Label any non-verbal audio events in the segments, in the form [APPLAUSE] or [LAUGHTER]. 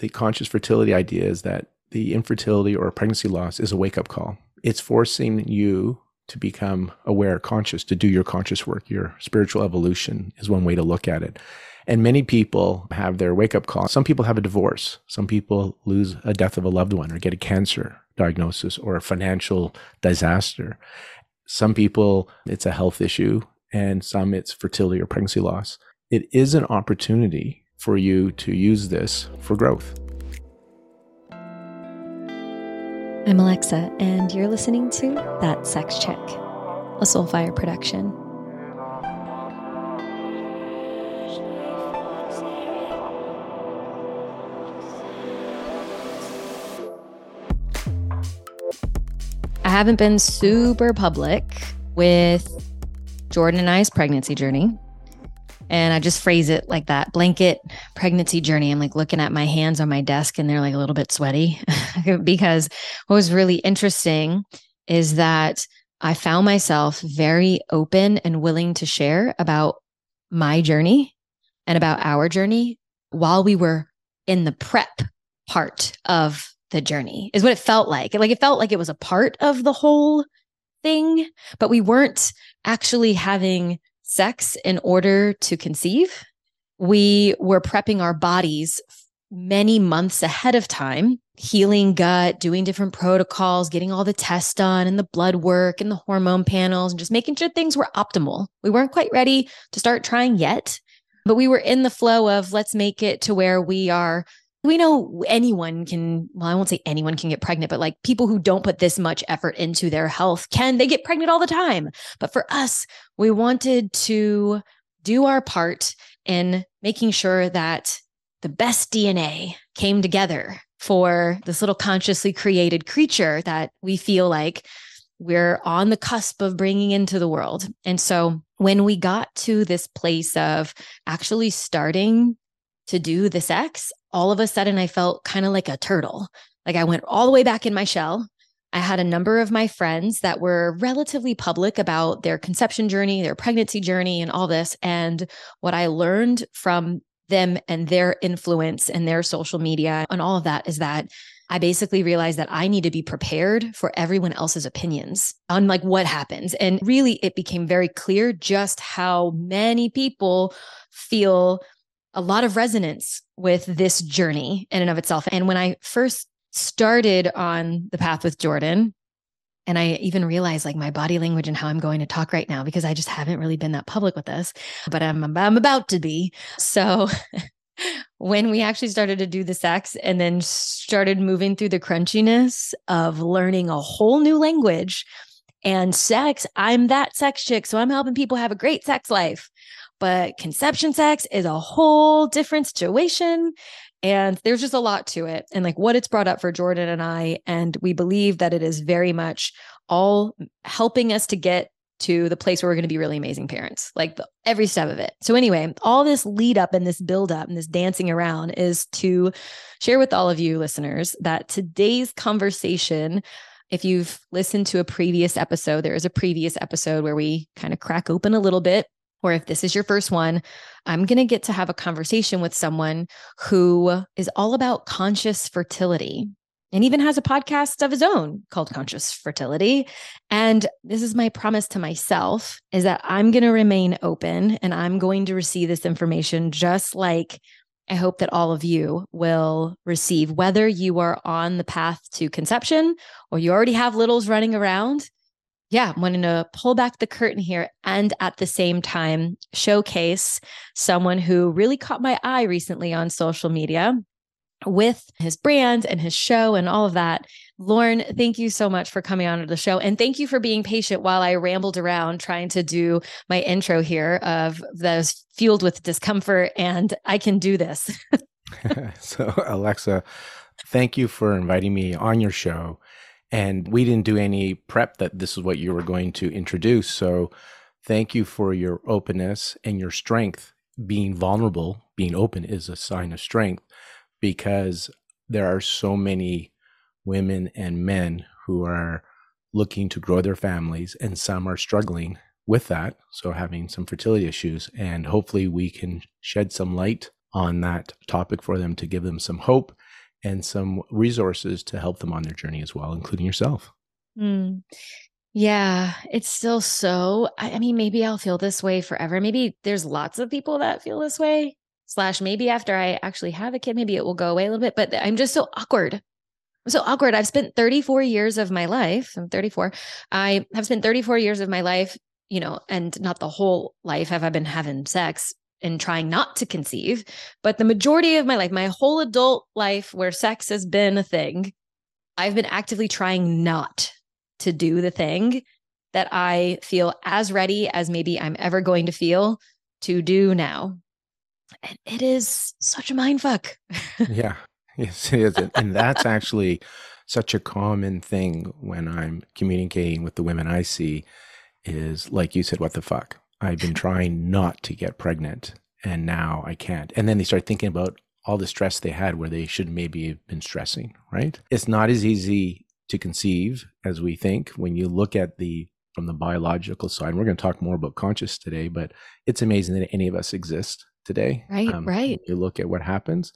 the conscious fertility idea is that the infertility or pregnancy loss is a wake up call. It's forcing you to become aware, conscious, to do your conscious work. Your spiritual evolution is one way to look at it. And many people have their wake up call. Some people have a divorce. Some people lose a death of a loved one or get a cancer diagnosis or a financial disaster. Some people, it's a health issue, and some it's fertility or pregnancy loss. It is an opportunity for you to use this for growth. I'm Alexa, and you're listening to That Sex Chick, a Soulfire production. I haven't been super public with Jordan and I's pregnancy journey. And I just phrase it like that blanket pregnancy journey. I'm like looking at my hands on my desk and they're like a little bit sweaty [LAUGHS] because what was really interesting is that I found myself very open and willing to share about my journey and about our journey while we were in the prep part of the journey, is what it felt like. Like it felt like it was a part of the whole thing, but we weren't actually having sex in order to conceive. We were prepping our bodies many months ahead of time, healing gut, doing different protocols, getting all the tests done and the blood work and the hormone panels, and just making sure things were optimal. We weren't quite ready to start trying yet, but we were in the flow of let's make it to where we are we know anyone can well i won't say anyone can get pregnant but like people who don't put this much effort into their health can they get pregnant all the time. But for us we wanted to do our part in making sure that the best dna came together for this little consciously created creature that we feel like we're on the cusp of bringing into the world. And so when we got to this place of actually starting to do the sex, all of a sudden I felt kind of like a turtle. Like I went all the way back in my shell. I had a number of my friends that were relatively public about their conception journey, their pregnancy journey, and all this. And what I learned from them and their influence and their social media and all of that is that I basically realized that I need to be prepared for everyone else's opinions on like what happens. And really, it became very clear just how many people feel a lot of resonance with this journey in and of itself. And when I first started on the path with Jordan, and I even realized like my body language and how I'm going to talk right now because I just haven't really been that public with this, but I'm I'm about to be. So [LAUGHS] when we actually started to do the sex and then started moving through the crunchiness of learning a whole new language and sex, I'm that sex chick. So I'm helping people have a great sex life. But conception sex is a whole different situation. And there's just a lot to it and like what it's brought up for Jordan and I. And we believe that it is very much all helping us to get to the place where we're going to be really amazing parents, like the, every step of it. So, anyway, all this lead up and this build up and this dancing around is to share with all of you listeners that today's conversation if you've listened to a previous episode, there is a previous episode where we kind of crack open a little bit or if this is your first one, I'm going to get to have a conversation with someone who is all about conscious fertility and even has a podcast of his own called Conscious Fertility. And this is my promise to myself is that I'm going to remain open and I'm going to receive this information just like I hope that all of you will receive, whether you are on the path to conception or you already have littles running around yeah, I'm wanting to pull back the curtain here and at the same time showcase someone who really caught my eye recently on social media with his brand and his show and all of that. Lorne, thank you so much for coming on to the show. And thank you for being patient while I rambled around trying to do my intro here of those fueled with discomfort. And I can do this. [LAUGHS] [LAUGHS] so, Alexa, thank you for inviting me on your show. And we didn't do any prep that this is what you were going to introduce. So thank you for your openness and your strength. Being vulnerable, being open is a sign of strength because there are so many women and men who are looking to grow their families, and some are struggling with that. So, having some fertility issues, and hopefully, we can shed some light on that topic for them to give them some hope and some resources to help them on their journey as well, including yourself. Mm. Yeah, it's still so. I, I mean, maybe I'll feel this way forever. Maybe there's lots of people that feel this way. Slash, maybe after I actually have a kid, maybe it will go away a little bit. But I'm just so awkward. I'm so awkward. I've spent 34 years of my life. I'm 34. I have spent 34 years of my life, you know, and not the whole life have I been having sex and trying not to conceive, but the majority of my life, my whole adult life where sex has been a thing, I've been actively trying not to do the thing that I feel as ready as maybe I'm ever going to feel to do now. And it is such a mind fuck. [LAUGHS] yeah. Yes, it is. And that's actually such a common thing when I'm communicating with the women I see is like you said, what the fuck? I've been trying not to get pregnant and now I can't. And then they start thinking about all the stress they had where they should maybe have been stressing, right? It's not as easy to conceive as we think when you look at the from the biological side. We're going to talk more about conscious today, but it's amazing that any of us exist today. Right, um, right. You look at what happens.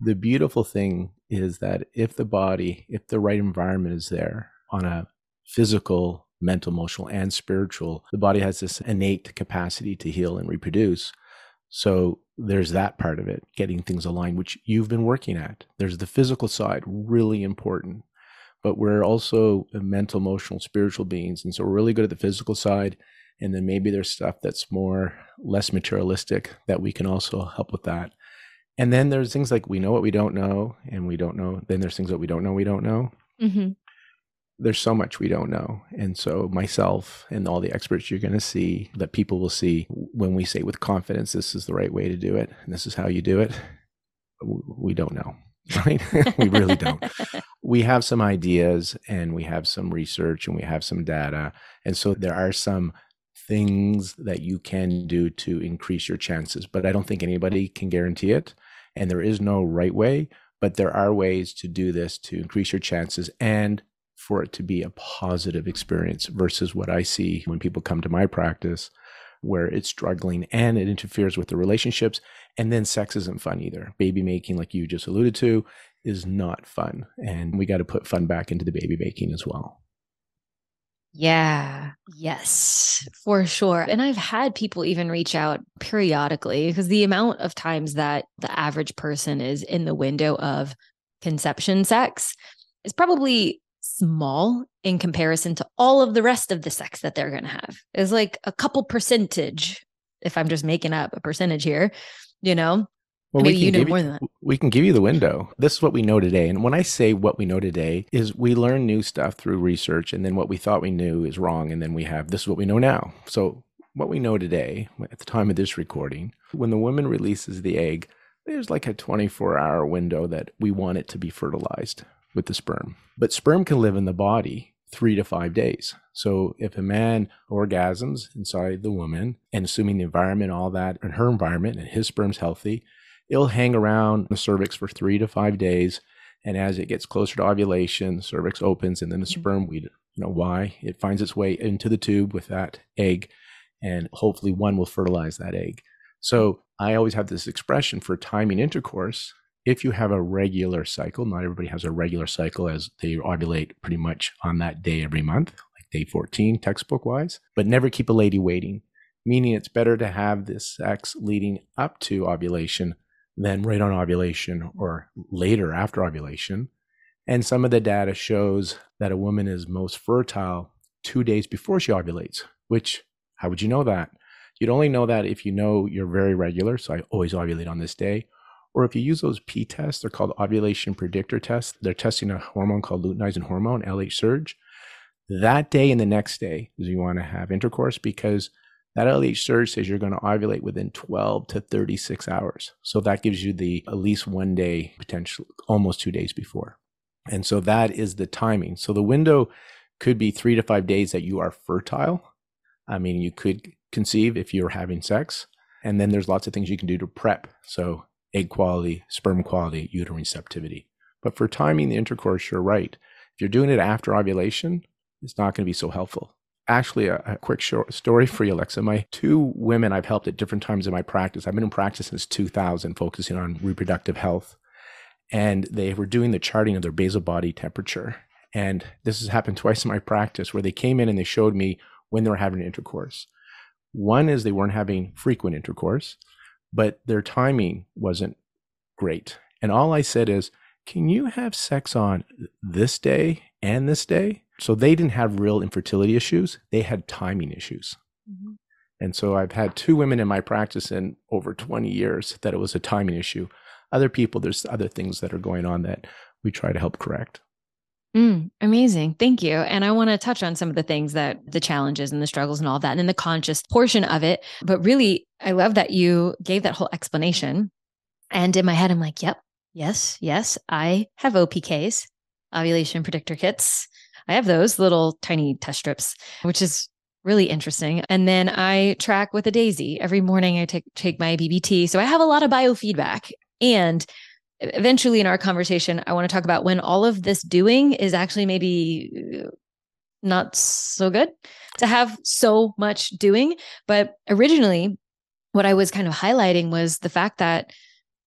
The beautiful thing is that if the body, if the right environment is there on a physical, mental, emotional, and spiritual, the body has this innate capacity to heal and reproduce. So there's that part of it, getting things aligned, which you've been working at. There's the physical side, really important but we're also mental, emotional, spiritual beings. And so we're really good at the physical side. And then maybe there's stuff that's more less materialistic that we can also help with that. And then there's things like we know what we don't know, and we don't know. Then there's things that we don't know we don't know. Mm-hmm. There's so much we don't know. And so, myself and all the experts you're going to see that people will see when we say with confidence, this is the right way to do it, and this is how you do it, we don't know. [LAUGHS] right? [LAUGHS] we really don't. we have some ideas and we have some research and we have some data. And so there are some things that you can do to increase your chances, but I don't think anybody can guarantee it. And there is no right way, but there are ways to do this to increase your chances and for it to be a positive experience versus what I see when people come to my practice where it's struggling and it interferes with the relationships. And then sex isn't fun either. Baby making, like you just alluded to, is not fun. And we got to put fun back into the baby making as well. Yeah, yes, for sure. And I've had people even reach out periodically because the amount of times that the average person is in the window of conception sex is probably small in comparison to all of the rest of the sex that they're going to have. Is like a couple percentage, if I'm just making up a percentage here, you know? Well, Maybe we can, give you, we can give you the window. This is what we know today. And when I say what we know today, is we learn new stuff through research, and then what we thought we knew is wrong. And then we have this is what we know now. So, what we know today, at the time of this recording, when the woman releases the egg, there's like a 24 hour window that we want it to be fertilized with the sperm. But sperm can live in the body three to five days. So if a man orgasms inside the woman, and assuming the environment, all that, and her environment, and his sperm's healthy, it'll hang around the cervix for three to five days. And as it gets closer to ovulation, the cervix opens, and then the mm-hmm. sperm, we you know why, it finds its way into the tube with that egg, and hopefully one will fertilize that egg. So I always have this expression for timing intercourse if you have a regular cycle, not everybody has a regular cycle as they ovulate pretty much on that day every month, like day 14, textbook wise, but never keep a lady waiting, meaning it's better to have this sex leading up to ovulation than right on ovulation or later after ovulation. And some of the data shows that a woman is most fertile two days before she ovulates, which, how would you know that? You'd only know that if you know you're very regular. So I always ovulate on this day or if you use those P tests, they're called ovulation predictor tests. They're testing a hormone called luteinizing hormone, LH surge. That day and the next day is you want to have intercourse because that LH surge says you're going to ovulate within 12 to 36 hours. So that gives you the at least one day, potential almost two days before. And so that is the timing. So the window could be three to five days that you are fertile. I mean, you could conceive if you're having sex. And then there's lots of things you can do to prep. So egg quality, sperm quality, uterine receptivity. But for timing the intercourse, you're right. If you're doing it after ovulation, it's not going to be so helpful. actually a, a, quick short story for you, Alexa. My two women I've helped at different times in my practice. I've been in practice since 2000, focusing on reproductive health. And they were doing the charting of their basal body temperature. And this has happened twice in my practice where they came in and they showed me when they were having intercourse. One is they weren't having frequent intercourse, but their timing wasn't great. And all I said is, can you have sex on this day and this day? So they didn't have real infertility issues, they had timing issues. Mm-hmm. And so I've had two women in my practice in over 20 years that it was a timing issue. Other people, there's other things that are going on that we try to help correct. Mm, amazing. Thank you. And I want to touch on some of the things that the challenges and the struggles and all that, and then the conscious portion of it. But really, I love that you gave that whole explanation. And in my head, I'm like, yep, yes, yes, I have OPKs, ovulation predictor kits. I have those little tiny test strips, which is really interesting. And then I track with a Daysy. Every morning I take take my BBT. So I have a lot of biofeedback. And eventually in our conversation, I want to talk about when all of this doing is actually maybe uh, not so good to have so much doing. But originally, what I was kind of highlighting was the fact that,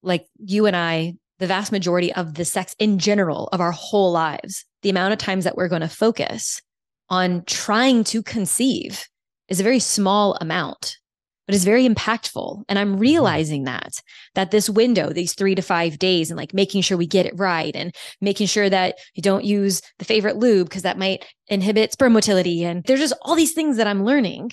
like you and I, the vast majority of the sex in general of our whole lives the amount of times that we're going to focus on trying to conceive is a very small amount but it's very impactful and i'm mm-hmm. realizing that that this window these 3 to 5 days and like making sure we get it right and making sure that you don't use the favorite lube because that might inhibit sperm motility and there's just all these things that i'm learning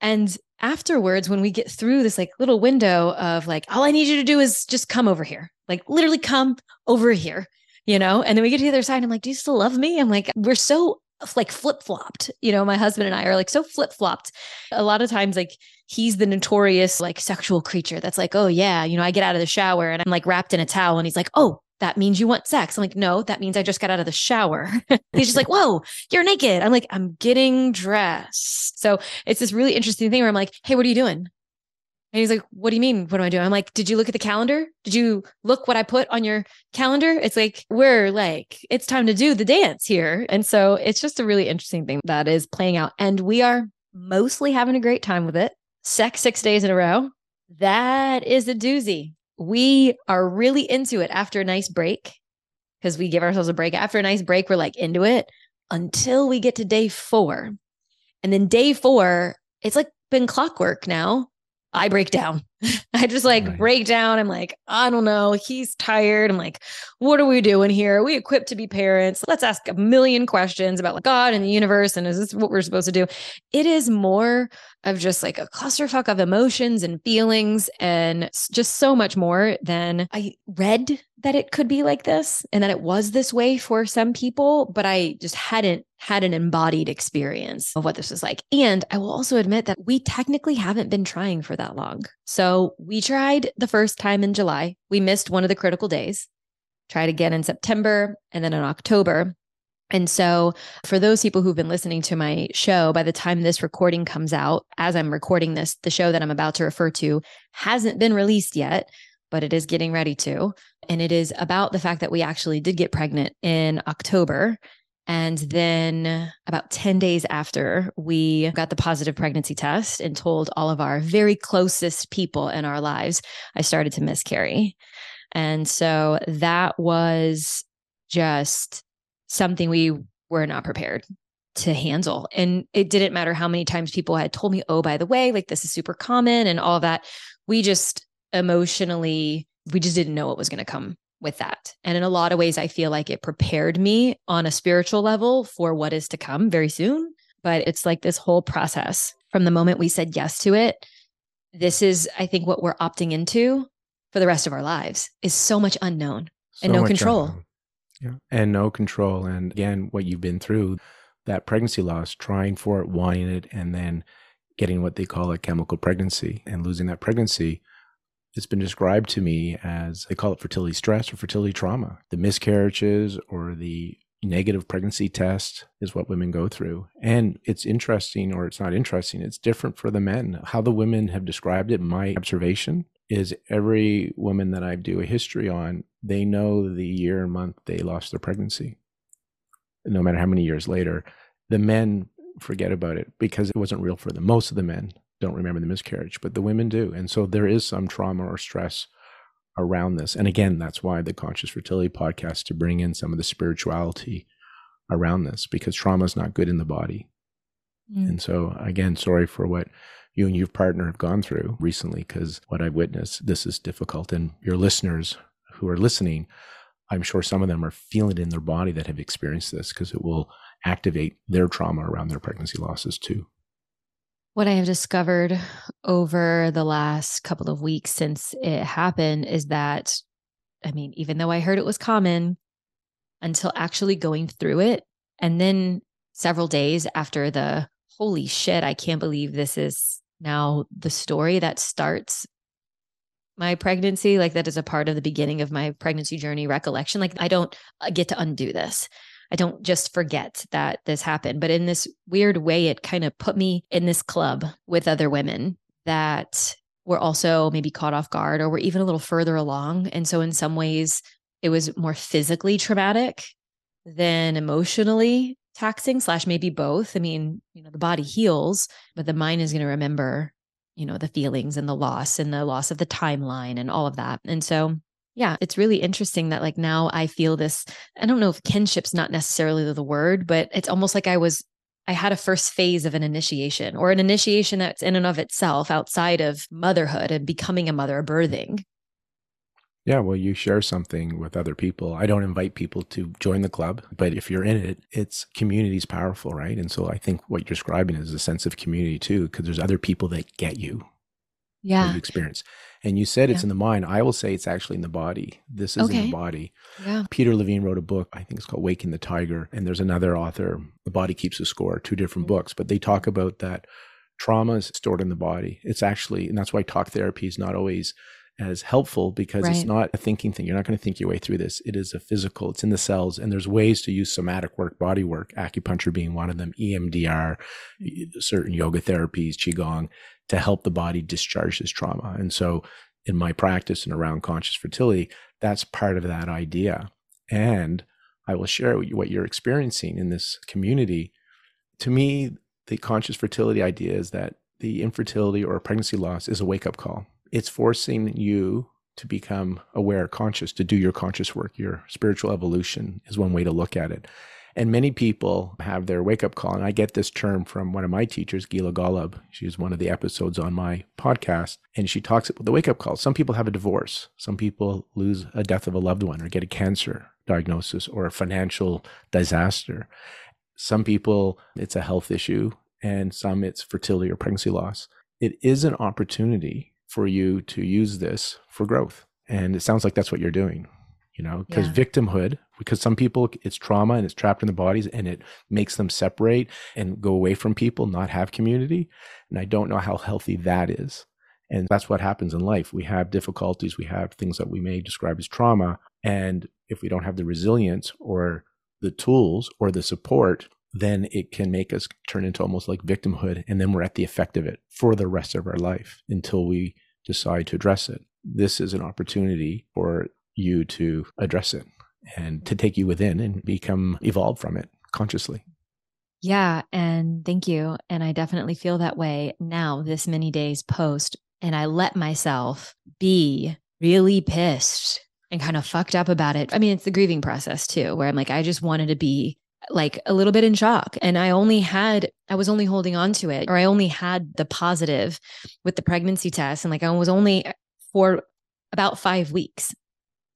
and afterwards when we get through this like little window of like all i need you to do is just come over here like literally come over here you know? And then we get to the other side. I'm like, do you still love me? I'm like, we're so like flip flopped. You know, my husband and I are like so flip flopped. A lot of times, like he's the notorious like sexual creature that's like, oh yeah, you know, I get out of the shower and I'm like wrapped in a towel, and he's like, oh, that means you want sex. I'm like, no, that means I just got out of the shower. [LAUGHS] he's just like, whoa, you're naked. I'm like, I'm getting dressed. So it's this really interesting thing where I'm like, hey, what are you doing? And he's like, What do you mean? What am I doing? I'm like, Did you look at the calendar? Did you look what I put on your calendar? It's like, we're like, it's time to do the dance here. And so it's just a really interesting thing that is playing out. And we are mostly having a great time with it. Sex six days in a row. That is a doozy. We are really into it after a nice break because we give ourselves a break. After a nice break, we're like into it until we get to day four. And then day four, it's like been clockwork now I break down. [LAUGHS] I just like right. break down. I'm like, I don't know. He's tired. I'm like, what are we doing here? Are we equipped to be parents? Let's ask a million questions about like God and the universe. And is this what we're supposed to do? It is more of just like a clusterfuck of emotions and feelings and just so much more than I read that it could be like this and that it was this way for some people, but I just hadn't had an embodied experience of what this was like. And I will also admit that we technically haven't been trying for that long. So we tried the first time in July. We missed one of the critical days, tried again in September and then in October. And so, for those people who've been listening to my show, by the time this recording comes out, as I'm recording this, the show that I'm about to refer to hasn't been released yet, but it is getting ready to. And it is about the fact that we actually did get pregnant in October. And then, about 10 days after, we got the positive pregnancy test and told all of our very closest people in our lives, I started to miscarry. And so that was just something we were not prepared to handle. And it didn't matter how many times people had told me, oh, by the way, like this is super common and all that. We just emotionally, we just didn't know what was going to come with that. And in a lot of ways, I feel like it prepared me on a spiritual level for what is to come very soon. But it's like this whole process from the moment we said yes to it. This is, I think, what we're opting into for the rest of our lives is so much unknown so and no control. Unknown. Yeah. And no control. And again, what you've been through, that pregnancy loss, trying for it, wanting it, and then getting what they call a chemical pregnancy and losing that pregnancy. It's been described to me as they call it fertility stress or fertility trauma. The miscarriages or the negative pregnancy test is what women go through. And it's interesting, or it's not interesting, it's different for the men. How the women have described it, my observation is every woman that I do a history on, they know the year and month they lost their pregnancy. No matter how many years later, the men forget about it because it wasn't real for them. Most of the men don't remember the miscarriage, but the women do. And so there is some trauma or stress around this. And again, that's why the Conscious Fertility podcast to bring in some of the spirituality around this because trauma is not good in the body. Mm. And so again, sorry for what you and your partner have gone through recently because what I've witnessed, this is difficult. And your listeners who are listening, I'm sure some of them are feeling it in their body that have experienced this because it will activate their trauma around their pregnancy losses too. What I have discovered over the last couple of weeks since it happened is that, I mean, even though I heard it was common until actually going through it, and then several days after the holy shit, I can't believe this is now the story that starts my pregnancy like that is a part of the beginning of my pregnancy journey recollection like i don't uh, get to undo this i don't just forget that this happened but in this weird way it kind of put me in this club with other women that were also maybe caught off guard or were even a little further along and so in some ways it was more physically traumatic than emotionally taxing slash maybe both i mean you know the body heals but the mind is going to remember you know, the feelings and the loss and the loss of the timeline and all of that. And so, yeah, it's really interesting that like now I feel this. I don't know if kinship's not necessarily the word, but it's almost like I was, I had a first phase of an initiation or an initiation that's in and of itself outside of motherhood and becoming a mother, birthing. Yeah, well, you share something with other people. I don't invite people to join the club, but if you're in it, it's community is powerful, right? And so I think what you're describing is a sense of community too, because there's other people that get you. Yeah. You experience. And you said it's yeah. in the mind. I will say it's actually in the body. This is okay. in the body. Yeah. Peter Levine wrote a book, I think it's called Waking the Tiger. And there's another author, The Body Keeps a Score, two different books, but they talk about that trauma is stored in the body. It's actually, and that's why talk therapy is not always as helpful because right. it's not a thinking thing. You're not going to think your way through this. It is a physical, it's in the cells. And there's ways to use somatic work, body work, acupuncture being one of them, EMDR, certain yoga therapies, Qigong to help the body discharge this trauma. And so in my practice and around conscious fertility, that's part of that idea. And I will share what you're experiencing in this community. To me, the conscious fertility idea is that the infertility or pregnancy loss is a wake up call it's forcing you to become aware, conscious, to do your conscious work. Your spiritual evolution is one way to look at it. And many people have their wake up call. And I get this term from one of my teachers, Gila Golub. She's one of the episodes on my podcast. And she talks about the wake up call. Some people have a divorce. Some people lose a death of a loved one or get a cancer diagnosis or a financial disaster. Some people, it's a health issue. And some, it's fertility or pregnancy loss. It is an opportunity for you to use this for growth. And it sounds like that's what you're doing, you know, because yeah. victimhood, because some people it's trauma and it's trapped in the bodies and it makes them separate and go away from people, not have community. And I don't know how healthy that is. And that's what happens in life. We have difficulties, we have things that we may describe as trauma. And if we don't have the resilience or the tools or the support then it can make us turn into almost like victimhood. And then we're at the effect of it for the rest of our life until we decide to address it. This is an opportunity for you to address it and to take you within and become evolved from it consciously. Yeah. And thank you. And I definitely feel that way now, this many days post. And I let myself be really pissed and kind of fucked up about it. I mean, it's the grieving process too, where I'm like, I just wanted to be like a little bit in shock. And I only had, I was only holding on to it, or I only had the positive with the pregnancy test. And like I was only for about five weeks.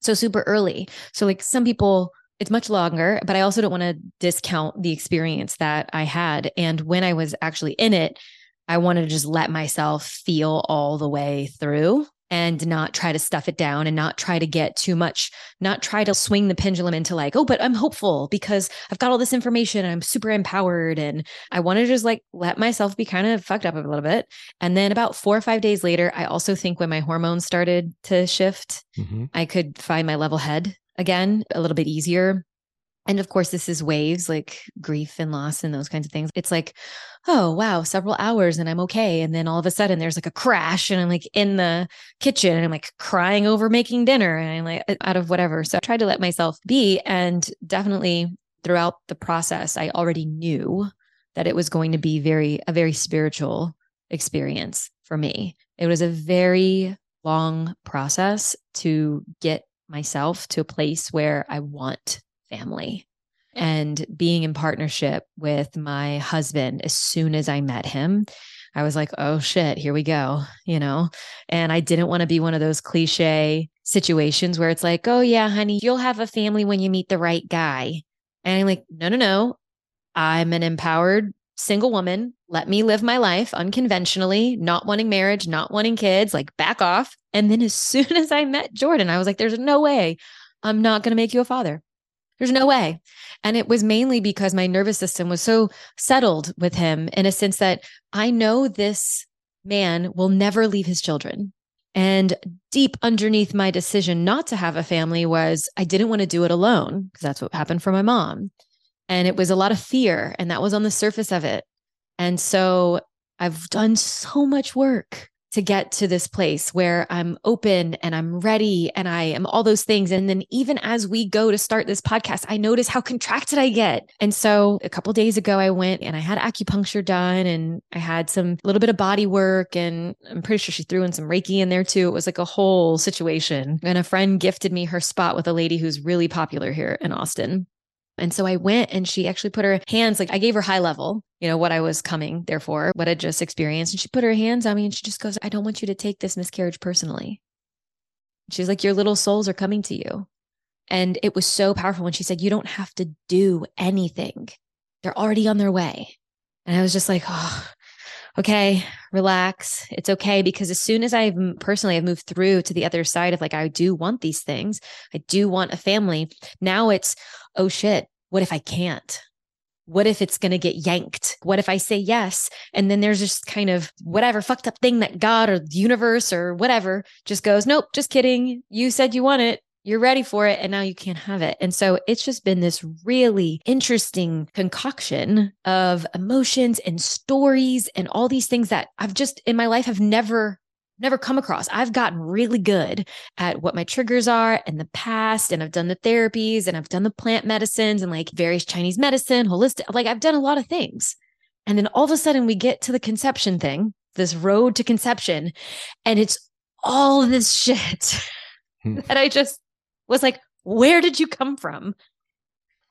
So super early. So like some people, it's much longer, but I also don't want to discount the experience that I had. And when I was actually in it, I wanted to just let myself feel all the way through and not try to stuff it down and not try to get too much, not try to swing the pendulum into like, oh, but I'm hopeful because I've got all this information and I'm super empowered. And I want to just like let myself be kind of fucked up a little bit. And then about four or five days later, I also think when my hormones started to shift, mm-hmm. I could find my level head again a little bit easier. And of course, this is waves like grief and loss and those kinds of things. It's like, oh, wow, several hours and I'm okay. And then all of a sudden there's like a crash and I'm like in the kitchen and I'm like crying over making dinner and I'm like uh, out of whatever. So I tried to let myself be. And definitely throughout the process, I already knew that it was going to be very a very spiritual experience for me. It was a very long process to get myself to a place where I want family. And being in partnership with my husband as soon as I met him, I was like, oh shit, here we go, you know? And I didn't want to be one of those cliche situations where it's like, oh yeah, honey, you'll have a family when you meet the right guy. And I'm like, no, no, no. I'm an empowered single woman. Let me live my life unconventionally, not wanting marriage, not wanting kids, like back off. And then as [LAUGHS] soon as I met Jordan, I was like, there's no way I'm not going to make you a father. There's no way. And it was mainly because my nervous system was so settled with him in a sense that I know this man will never leave his children. And deep underneath my decision not to have a family was I didn't want to do it alone because that's what happened for my mom. And it was a lot of fear, and that was on the surface of it. And so I've done so much work to get to this place where I'm open and I'm ready and I am all those things. And then even as we go to start this podcast, I notice how contracted I get. And so a couple days ago, I went and I had acupuncture done and I had some little bit of body work. And I'm pretty sure she threw in some Reiki in there too. It was like a whole situation. And a friend gifted me her spot with a lady who's really popular here in Austin. And so I went and she actually put her hands, like I gave her high level, you know, what I was coming there for, what I just experienced. And she put her hands on me and she just goes, I don't want you to take this miscarriage personally. She's like, Your little souls are coming to you. And it was so powerful when she said, You don't have to do anything, they're already on their way. And I was just like, Oh, okay, relax. It's okay. Because as soon as I've personally I've moved through to the other side of like, I do want these things, I do want a family. Now it's, oh shit, what if I can't? What if it's going to get yanked? What if I say yes? And then there's just kind of whatever fucked up thing that God or the universe or whatever just goes, nope, just kidding. You said you want it you're ready for it and now you can't have it. And so it's just been this really interesting concoction of emotions and stories and all these things that I've just in my life have never never come across. I've gotten really good at what my triggers are in the past and I've done the therapies and I've done the plant medicines and like various Chinese medicine, holistic like I've done a lot of things. And then all of a sudden we get to the conception thing, this road to conception and it's all this shit hmm. [LAUGHS] that I just was like, where did you come from?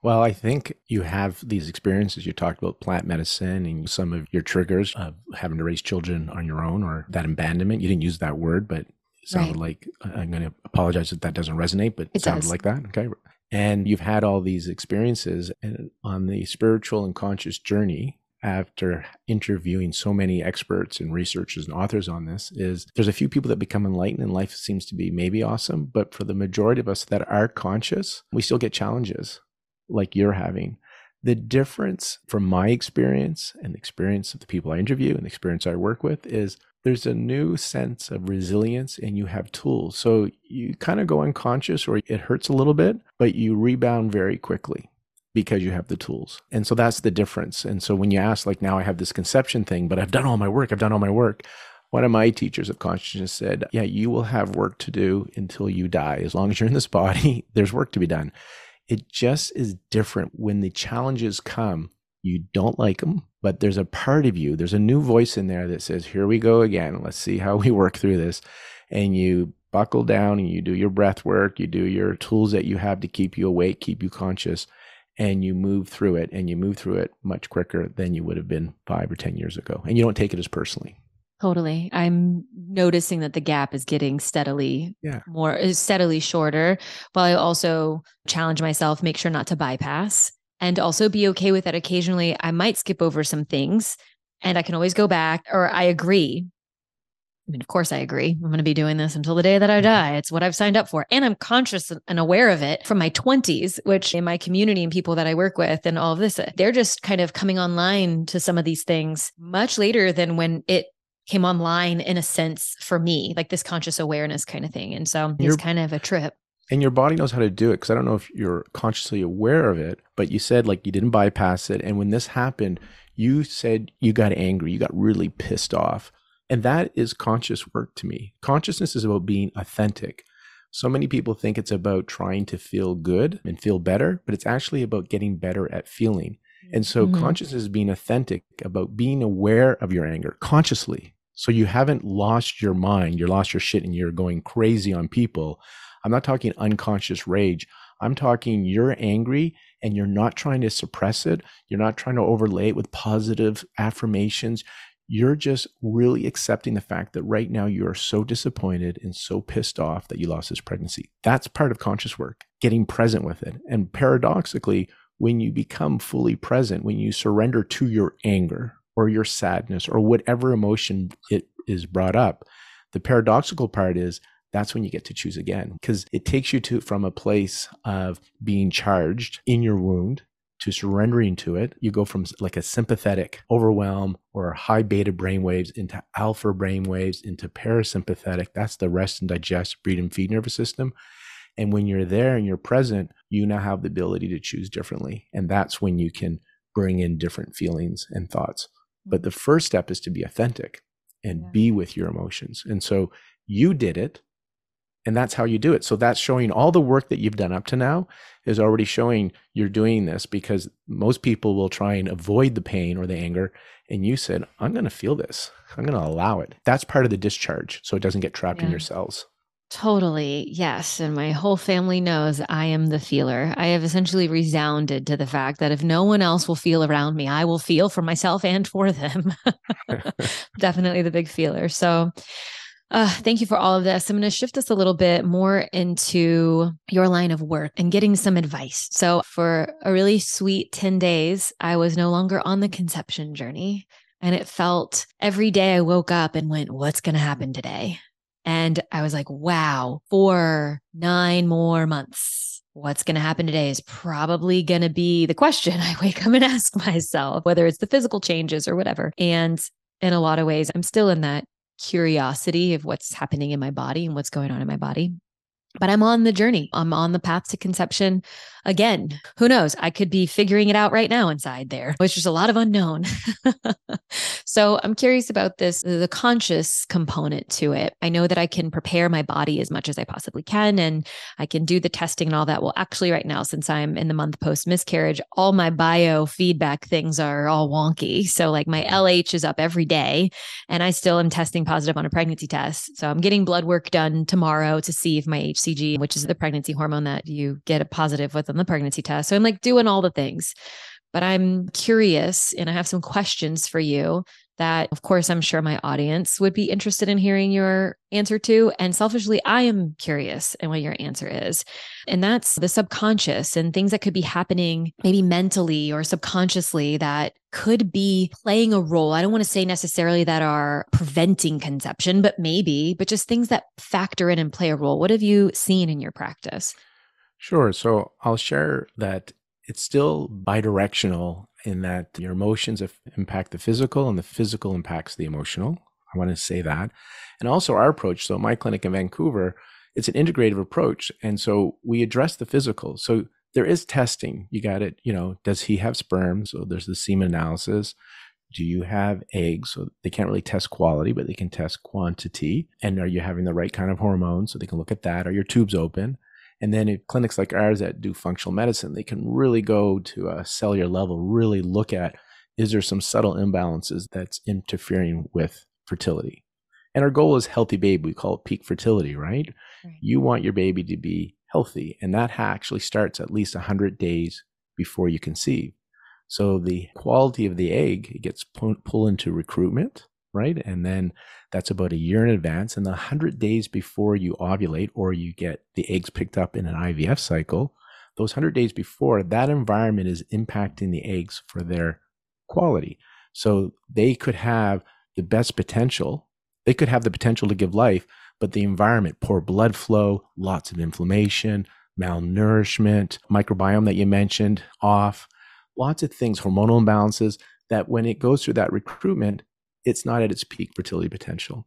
Well, I think you have these experiences. You talked about plant medicine and some of your triggers of having to raise children on your own or that abandonment. You didn't use that word, but it sounded right. like uh, I'm going to apologize if that doesn't resonate, but it, it sounded does. like that. Okay. And you've had all these experiences and on the spiritual and conscious journey after interviewing so many experts and researchers and authors on this is there's a few people that become enlightened and life seems to be maybe awesome but for the majority of us that are conscious we still get challenges like you're having the difference from my experience and the experience of the people i interview and the experience i work with is there's a new sense of resilience and you have tools so you kind of go unconscious or it hurts a little bit but you rebound very quickly because you have the tools. And so that's the difference. And so when you ask, like, now I have this conception thing, but I've done all my work, I've done all my work. One of my teachers of consciousness said, Yeah, you will have work to do until you die. As long as you're in this body, [LAUGHS] there's work to be done. It just is different when the challenges come. You don't like them, but there's a part of you, there's a new voice in there that says, Here we go again. Let's see how we work through this. And you buckle down and you do your breath work, you do your tools that you have to keep you awake, keep you conscious and you move through it and you move through it much quicker than you would have been five or 10 years ago. And you don't take it as personally. Totally. I'm noticing that the gap is getting steadily yeah. more is steadily shorter, while I also challenge myself, make sure not to bypass and also be okay with that occasionally I might skip over some things and I can always go back or I agree I mean, of course, I agree. I'm going to be doing this until the day that I mm-hmm. die. It's what I've signed up for. And I'm conscious and aware of it from my 20s, which in my community and people that I work with and all of this, they're just kind of coming online to some of these things much later than when it came online in a sense for me, like this conscious awareness kind of thing. And so it's kind of a trip. And your body knows how to do it. Cause I don't know if you're consciously aware of it, but you said like you didn't bypass it. And when this happened, you said you got angry, you got really pissed off. And that is conscious work to me. Consciousness is about being authentic. So many people think it's about trying to feel good and feel better, but it's actually about getting better at feeling. And so mm-hmm. consciousness is being authentic about being aware of your anger consciously. So you haven't lost your mind, you're lost your shit and you're going crazy on people. I'm not talking unconscious rage. I'm talking you're angry and you're not trying to suppress it. You're not trying to overlay it with positive affirmations. You're just really accepting the fact that right now you are so disappointed and so pissed off that you lost this pregnancy. That's part of conscious work, getting present with it. And paradoxically, when you become fully present, when you surrender to your anger or your sadness or whatever emotion it is brought up, the paradoxical part is that's when you get to choose again because it takes you to from a place of being charged in your wound to surrendering to it. You go from like a sympathetic overwhelm or high beta brainwaves into alpha brainwaves into parasympathetic. That's the rest and digest, breathe and feed nervous system. And when you're there and you're present, you now have the ability to choose differently. And that's when you can bring in different feelings and thoughts. But the first step is to be authentic and yeah. be with your emotions. And so you did it. And that's how you do it. So that's showing all the work that you've done up to now is already showing you're doing this because most people will try and avoid the pain or the anger. And you said, I'm going to feel this. I'm going to allow it. That's part of the discharge. So it doesn't get trapped yeah. in your cells. Totally. Yes. And my whole family knows I am the feeler. I have essentially resounded to the fact that if no one else will feel around me, I will feel for myself and for them. [LAUGHS] [LAUGHS] Definitely the big feeler. So, uh, thank you for all of this. I'm going to shift us a little bit more into your line of work and getting some advice. So, for a really sweet 10 days, I was no longer on the conception journey. And it felt every day I woke up and went, What's going to happen today? And I was like, wow, for nine more months. What's going to happen today is probably going to be the question [LAUGHS] I wake up and ask myself, whether it's the physical changes or whatever. And in a lot of ways, I'm still in that curiosity of what's happening in my body and what's going on in my body but I'm on the journey. I'm on the path to conception again. Who knows? I could be figuring it out right now inside there, which is a lot of unknown. [LAUGHS] so I'm curious about this, the conscious component to it. I know that I can prepare my body as much as I possibly can, and I can do the testing and all that. Well, actually, right now, since I'm in the month post miscarriage, all my biofeedback things are all wonky. So, like my LH is up every day, and I still am testing positive on a pregnancy test. So I'm getting blood work done tomorrow to see if my HCG, which is the pregnancy hormone that you get a positive with on the pregnancy test. So I'm like doing all the things. But I'm curious and I have some questions for you that, of course, I'm sure my audience would be interested in hearing your answer to. And selfishly, I am curious and what your answer is. And that's the subconscious and things that could be happening maybe mentally or subconsciously that could be playing a role. I don't want to say necessarily that are preventing conception, but maybe, but just things that factor in and play a role. What have you seen in your practice? Sure. So I'll share that it's still bidirectional in that your emotions impact the physical and the physical impacts the emotional. I want to say that. And also our approach. So my clinic in Vancouver, it's an integrative approach. And so we address the physical. So there is testing. You got it. You know, does he have sperm? So there's the semen analysis. Do you have eggs? So they can't really test quality, but they can test quantity. And are you having the right kind of hormones? So they can look at that. Are your tubes open? And then in clinics like ours that do functional medicine, they can really go to a cellular level, really look at is there some subtle imbalances that's interfering with fertility? And our goal is healthy baby. We call it peak fertility, right? right? You want your baby to be healthy, and that actually starts at least 100 days before you conceive. So the quality of the egg gets pulled into recruitment, right? And then that's about a year in advance. And the 100 days before you ovulate or you get the eggs picked up in an IVF cycle, those 100 days before, that environment is impacting the eggs for their quality. So they could have the best potential. They could have the potential to give life, but the environment, poor blood flow, lots of inflammation, malnourishment, microbiome that you mentioned off, lots of things, hormonal imbalances that when it goes through that recruitment, it's not at its peak fertility potential.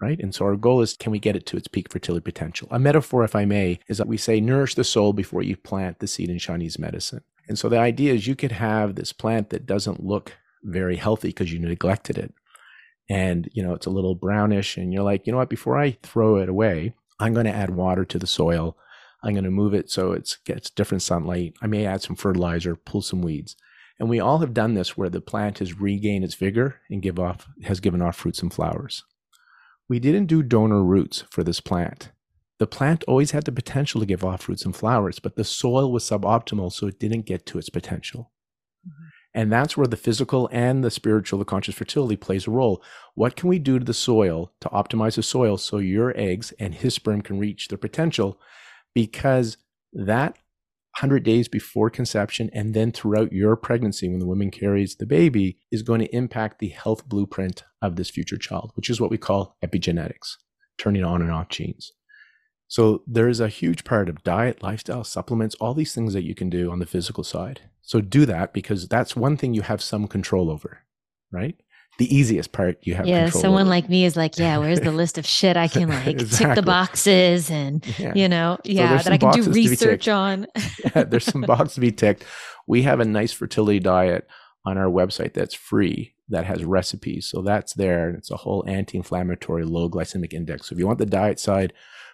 Right. And so our goal is can we get it to its peak fertility potential? A metaphor, if I may, is that we say nourish the soul before you plant the seed in Chinese medicine. And so the idea is you could have this plant that doesn't look very healthy because you neglected it. And, you know, it's a little brownish. And you're like, you know what, before I throw it away, I'm going to add water to the soil. I'm going to move it so it gets different sunlight. I may add some fertilizer, pull some weeds. And we all have done this where the plant has regained its vigor and give off has given off fruits and flowers. We didn't do donor roots for this plant. The plant always had the potential to give off fruits and flowers, but the soil was suboptimal, so it didn't get to its potential. Mm-hmm. And that's where the physical and the spiritual, the conscious fertility plays a role. What can we do to the soil to optimize the soil so your eggs and his sperm can reach their potential? Because that 100 days before conception and then throughout your pregnancy when the woman carries the baby is going to impact the health blueprint of this future child, which is what we call epigenetics, turning on and off genes. So there is a huge part of diet, lifestyle, supplements, all these things that you can do on the physical side. So do that because that's one thing you have some control over, right? The easiest part you have. Control. Yeah, someone over. like me is like, yeah, where's the [LAUGHS] list of shit I can like exactly. tick the boxes and yeah. you know, yeah, so that I can do research on. [LAUGHS] yeah, there's some boxes to be ticked. We have a nice fertility diet on our website that's free that has recipes. So that's there. It's a whole anti-inflammatory, low glycemic index. So if you want the diet side,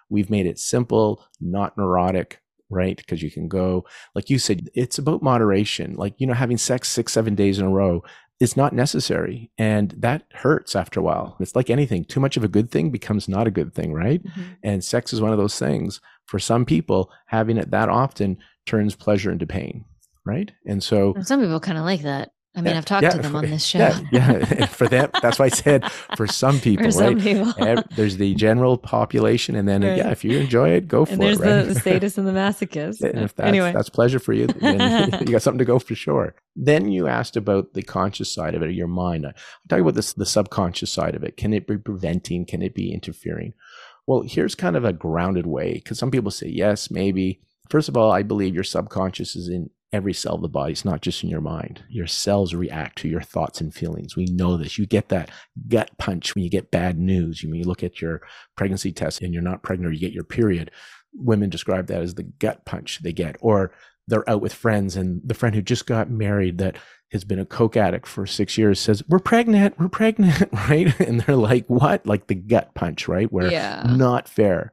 we've made it simple, not neurotic, right? Because you can go, like you said, it's about moderation. Like, you know, having sex six, seven days in a row, is not necessary. And that hurts after a while. It's like anything. Too much of a good thing becomes not a good thing, right? Mm-hmm. And sex is one of those things. For some people, having it that often turns pleasure into pain, right? And so some people kind of like that. I mean, yeah, I've talked yeah, to them for, on this show. Yeah, yeah. [LAUGHS] for them, that's why I said for some [LAUGHS] people, for some right? People. there's the general population, and then right. yeah, if you enjoy it, go for and there's it. There's right? the sadists and the masochist. and if that's, anyway, that's pleasure for you, [LAUGHS] then you got something to go for sure. Then you asked about the conscious side of it, or your mind. I'm talking about this, the subconscious side of it. Can it be preventing? Can it be interfering? Well, here's kind of a grounded way, because some people say yes, maybe. First of all, I believe your subconscious is in every cell of the body. It's not just in your mind. Your cells react to your thoughts and feelings. We know this. You get that gut punch when you get bad news. You, when you look at your pregnancy test and you're not pregnant or you get your period. Women describe that as the gut punch they get. Or they're out with friends and the friend who just got married that has been a coke addict for six years says we're pregnant we're pregnant [LAUGHS] right and they're like what like the gut punch right where yeah. not fair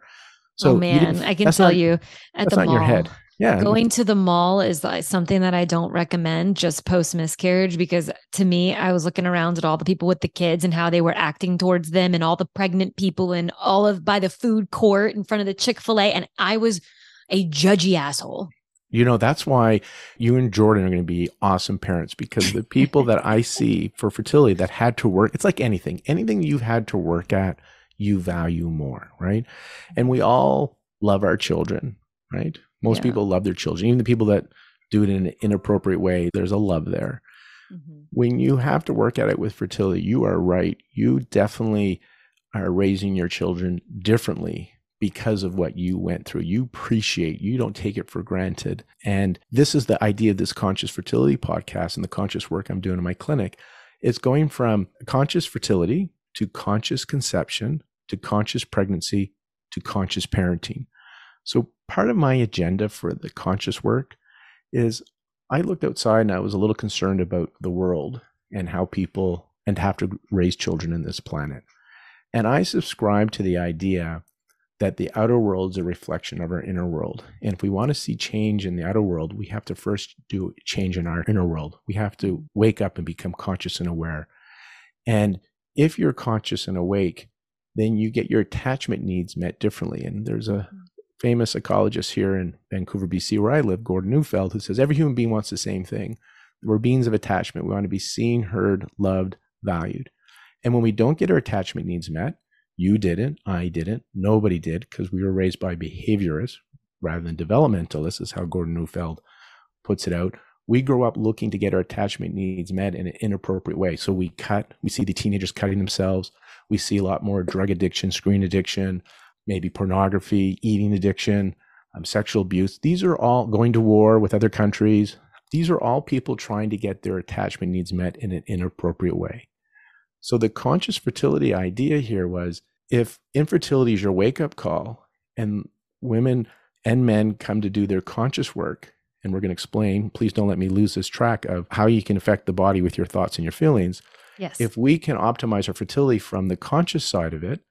so oh man i can tell not, you at the mall, your head yeah going to the mall is something that i don't recommend just post miscarriage because to me i was looking around at all the people with the kids and how they were acting towards them and all the pregnant people and all of by the food court in front of the chick-fil-a and i was a judgy asshole. You know that's why you and jordan are going to be awesome parents because the people that i [LAUGHS] see for fertility that had to work it's like anything anything you've had to work at you value more right? And we all love our children right most yeah. people love their children, even the people that do it in an inappropriate way. There's a love there. Mm-hmm. When you have to work at it with fertility, you are right. You definitely are raising your children differently because of what you went through. You appreciate, you don't take it for granted. And this is the idea of this conscious fertility podcast and the conscious work I'm doing in my clinic. It's going from conscious fertility to conscious conception to conscious pregnancy to conscious parenting. So part of my agenda for the conscious work is I looked outside and I was a little concerned about the world and how people and have to raise children in this planet. And I subscribe to the idea that the outer world is a reflection of our inner world. And if we want to see change in the outer world, we have to first do change in our inner world. We have to wake up and become conscious and aware. And if you're conscious and awake, then you get your attachment needs met differently. And there's a famous psychologist here in Vancouver, BC, where I live, Gordon Neufeld, who says every human being wants the same thing. We're beings of attachment. We want to be seen, heard, loved, valued. And when we don't get our attachment needs met, you didn't, I didn't, nobody did, because we were raised by behaviorists rather than developmentalists, is how Gordon Neufeld puts it out. We grow up looking to get our attachment needs met in an inappropriate way. So we cut, we see the teenagers cutting themselves. We see a lot more drug addiction, screen addiction, maybe pornography, eating addiction, um, sexual abuse. These are all going to war with other countries. These are all people trying to get their attachment needs met in an inappropriate way. So the conscious fertility idea here was if infertility is your wake up call and women and men come to do their conscious work, and we're going to explain, please don't let me lose this track of how you can affect the body with your thoughts and your feelings. Yes. If we can optimize our fertility from the conscious side of it,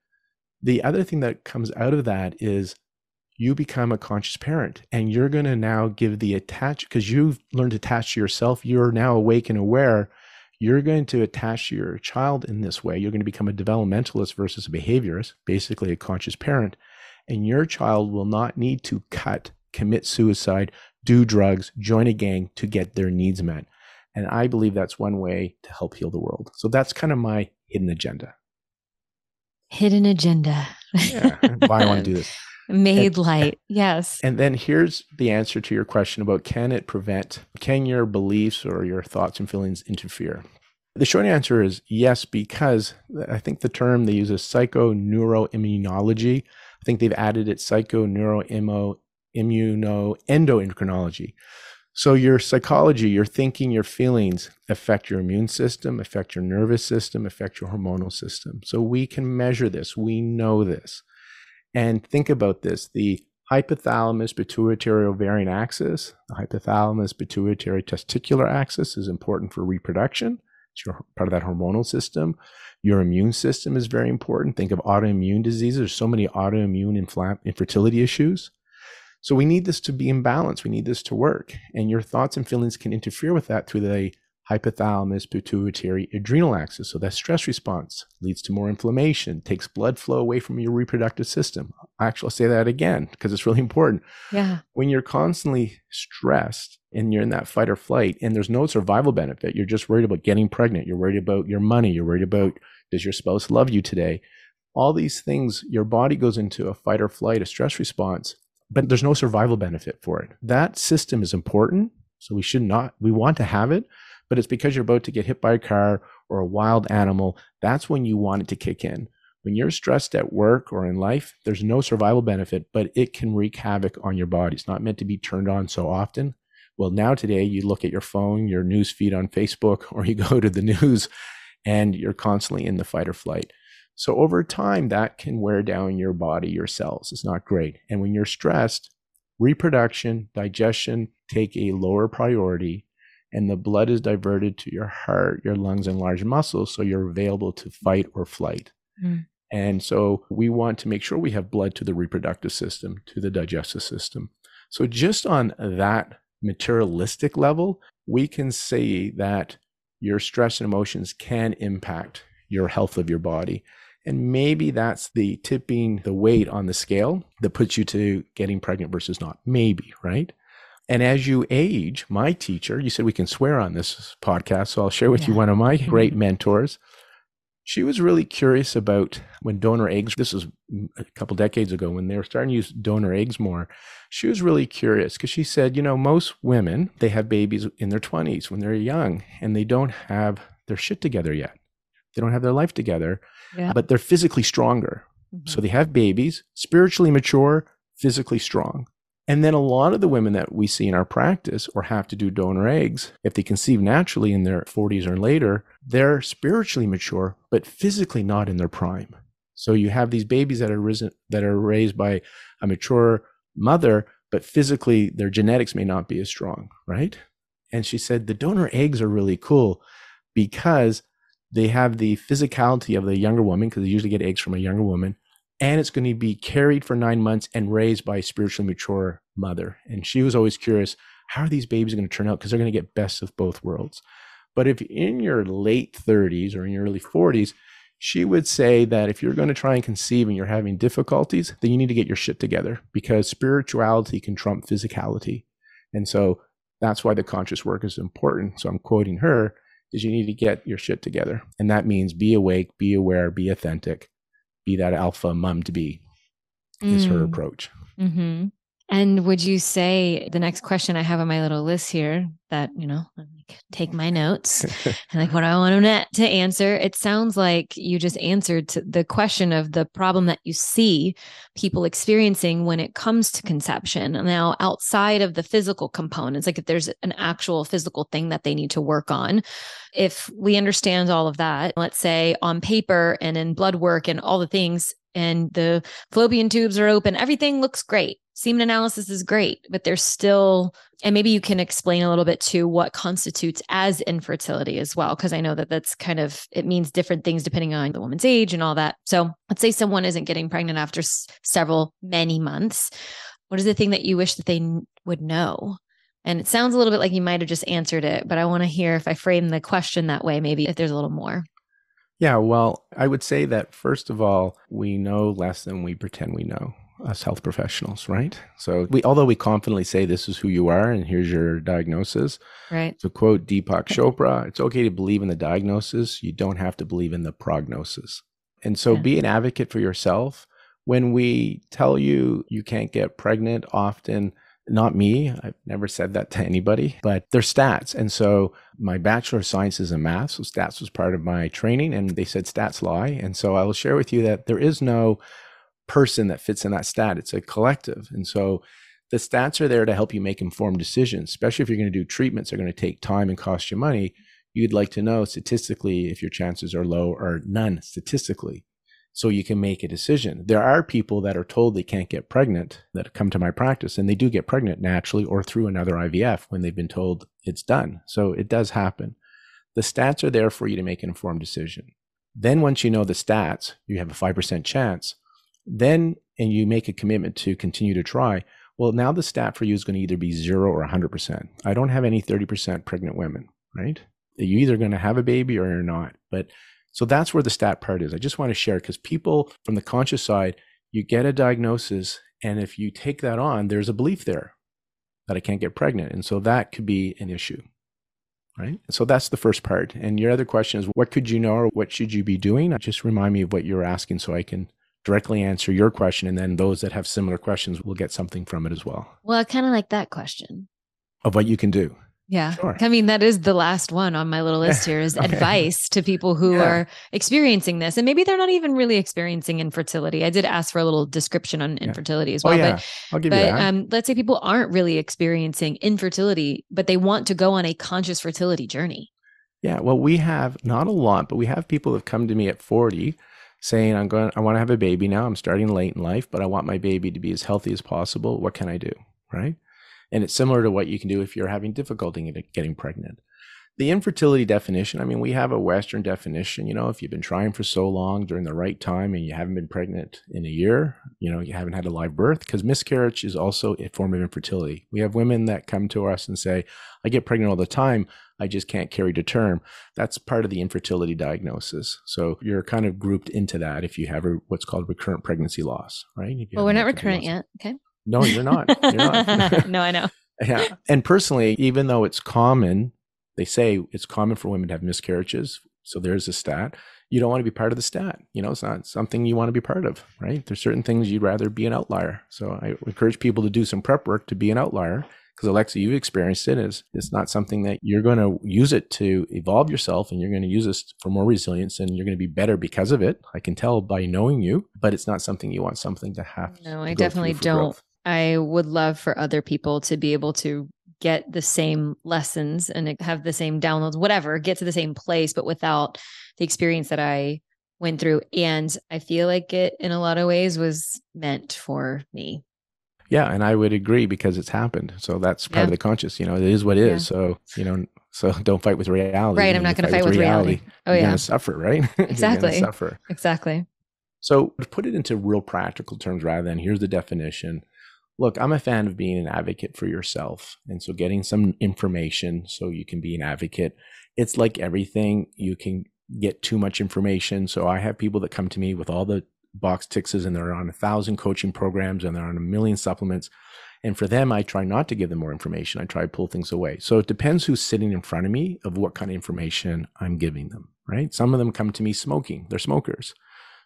the other thing that comes out of that is you become a conscious parent and you're going to now give the attach because you've learned to attach to yourself. You're now awake and aware. You're going to attach your child in this way. You're going to become a developmentalist versus a behaviorist, basically a conscious parent. And your child will not need to cut, commit suicide, do drugs, join a gang to get their needs met. And I believe that's one way to help heal the world. So that's kind of my hidden agenda. Hidden agenda. yeah. Why I want to do this. [LAUGHS] Made and, light. Yes. And then here's the answer to your question about can it prevent, can your beliefs or your thoughts and feelings interfere? The short answer is yes, because I think the term they use is psychoneuroimmunology. I think they've added it psychoneuroimmuno endocrinology. So your psychology, your thinking, your feelings affect your immune system, affect your nervous system, affect your hormonal system. So we can measure this. We know this. And think about this the hypothalamus pituitary ovarian axis, the hypothalamus pituitary testicular axis is important for reproduction. It's your, part of that hormonal system. Your immune system is very important. Think of autoimmune diseases. There's so many autoimmune infl- infertility issues. So we need this to be in balance. We need this to work. And your thoughts and feelings can interfere with that through the hypothalamus pituitary adrenal axis. So that stress response leads to more inflammation, takes blood flow away from your reproductive system. Actually, I'll say that again because it's really important. Yeah. When you're constantly stressed and you're in that fight or flight and there's no survival benefit, you're just worried about getting pregnant, you're worried about your money, you're worried about does your spouse love you today? All these things, your body goes into a fight or flight, a stress response, but there's no survival benefit for it. That system is important. So we should not, we want to have it, but it's because you're about to get hit by a car or a wild animal. That's when you want it to kick in. When you're stressed at work or in life, there's no survival benefit, but it can wreak havoc on your body. It's not meant to be turned on so often. Well, now today you look at your phone, your news feed on Facebook, [LAUGHS] or you go to the news and you're constantly in the fight or flight. So over time, that can wear down your body, your cells. It's not great. And when you're stressed, reproduction, digestion take a lower priority and the blood is diverted to your heart, your lungs, and large muscles, so you're available to fight or flight. Mm. And so we want to make sure we have blood to the reproductive system, to the digestive system. So just on that materialistic level, we can say that your stress and emotions can impact your health of your body. And maybe that's the tipping the weight on the scale that puts you to getting pregnant versus not. Maybe, right? And as you age, my teacher, you said we can swear on this podcast, so I'll share with yeah. you one of my [LAUGHS] great mentors. She was really curious about when donor eggs, this was a couple decades ago when they were starting to use donor eggs more. She was really curious because she said, you know, most women, they have babies in their 20s when they're young and they don't have their shit together yet. They don't have their life together, yeah. but they're physically stronger. Mm-hmm. So they have babies, spiritually mature, physically strong. And then a lot of the women that we see in our practice or have to do donor eggs, if they conceive naturally in their 40s or later, they're spiritually mature, but physically not in their prime. So you have these babies that are risen, that are raised by a mature mother, but physically their genetics may not be as strong, right? And she said the donor eggs are really cool because they have the physicality of the younger woman, because they usually get eggs from a younger woman, and it's going to be carried for nine months and raised by a spiritually mature mother. And she was always curious, how are these babies going to turn out? Because they're going to get best of both worlds. But if in your late 30s or in your early 40s, she would say that if you're going to try and conceive and you're having difficulties, then you need to get your shit together because spirituality can trump physicality. And so that's why the conscious work is important. So I'm quoting her is you need to get your shit together. And that means be awake, be aware, be authentic, be that alpha mom to be is her mm. approach. Mm-hmm. And would you say the next question I have on my little list here that, you know, take my notes [LAUGHS] and like what I want to to answer, it sounds like you just answered to the question of the problem that you see people experiencing when it comes to conception. Now, outside of the physical components, like if there's an actual physical thing that they need to work on, if we understand all of that, let's say on paper and in blood work and all the things, and the fallopian tubes are open, everything looks great semen analysis is great, but there's still, and maybe you can explain a little bit to what constitutes as infertility as well, because I know that that's kind of, it means different things depending on the woman's age and all that. So let's say someone isn't getting pregnant after s- several, many months. What is the thing that you wish that they n- would know? And it sounds a little bit like you might have just answered it, but I want to hear if I frame the question that way, maybe if there's a little more. Yeah, well, I would say that first of all, we know less than we pretend we know us health professionals, right? So we although we confidently say this is who you are and here's your diagnosis. Right. To quote Deepak Chopra, it's okay to believe in the diagnosis, you don't have to believe in the prognosis. And so Yeah. be an advocate for yourself. When we tell you you can't get pregnant, often not me, I've never said that to anybody, but they're stats. And so my bachelor of science is in math, so stats was part of my training and they said stats lie. And so I will share with you that there is no person that fits in that stat. It's a collective. And so the stats are there to help you make informed decisions, especially if you're going to do treatments that are going to take time and cost you money. You'd like to know statistically if your chances are low or none statistically. So you can make a decision. There are people that are told they can't get pregnant that come to my practice and they do get pregnant naturally or through another IVF when they've been told it's done. So it does happen. The stats are there for you to make an informed decision. Then once you know the stats, you have a 5% chance then and you make a commitment to continue to try well now the stat for you is going to either be 0 or 100% i don't have any 30% pregnant women right? You're either going to have a baby or you're not. But so that's where the stat part is. I just want to share because people from the conscious side you get a diagnosis and if you take that on there's a belief there that i can't get pregnant and so that could be an issue right? So that's the first part. And your other question is what could you know or what should you be doing? Just remind me of what you're asking so i can directly answer your question and then those that have similar questions will get something from it as well Well, I kind of like that question. of what you can do Yeah. Sure. I mean, that is the last one on my little list here is [LAUGHS] Okay. advice to people who Yeah. are experiencing this. And maybe they're not even really experiencing infertility. I did ask for a little description on Yeah. infertility as oh well. yeah But i'll give you that um, let's say people aren't really experiencing infertility, but they want to go on a conscious fertility journey. yeah well we have not a lot but we have people that have come to me at 40 saying i'm going i want to have a baby now. I'm starting late in life but i want my baby to be as healthy as possible. What can i do? Right? And it's similar to what you can do if you're having difficulty getting pregnant. The infertility definition i mean we have a western definition you know if you've been trying for so long during the right time and you haven't been pregnant in a year you know you haven't had a live birth because miscarriage is also a form of infertility. We have women that come to us and say i get pregnant all the time i just can't carry to term that's part of the infertility diagnosis so you're kind of grouped into that if you have a, what's called recurrent pregnancy loss right Well, we're not recurrent loss- yet. Okay. no you're not you're not [LAUGHS] no, I know. [LAUGHS] yeah. And personally, even though it's common, they say it's common for women to have miscarriages. So there's a stat. You don't want to be part of the stat. You know, it's not something you want to be part of, right? There's certain things you'd rather be an outlier. So I encourage people to do some prep work to be an outlier. Because Alexa, you've experienced it. Is it's not something that you're going to use it to evolve yourself, and you're going to use this for more resilience, and you're going to be better because of it. I can tell by knowing you, but it's not something you want something to have. No, to I definitely don't. growth. I would love for other people to be able to get the same lessons and have the same downloads, whatever, get to the same place, but without the experience that I went through. And I feel like it, in a lot of ways, was meant for me. Yeah, and I would agree because it's happened. So that's part Yeah. of the conscious. You know, it is what it is. Yeah. So you know, so [LAUGHS] don't fight with reality. Right, I'm not gonna fight with reality. Oh, you're yeah. gonna suffer, right? [LAUGHS] You're Exactly. suffer. Exactly. So to put it into real practical terms, rather than here's the definition. Look, I'm a fan of being an advocate for yourself, and so getting some information so you can be an advocate. It's like everything; you can get too much information. So I have people that come to me with all the box tixes, and they're on a thousand coaching programs, and they're on a million supplements. And for them, I try not to give them more information. I try to pull things away. So it depends who's sitting in front of me of what kind of information I'm giving them, right? Some of them come to me smoking, they're smokers.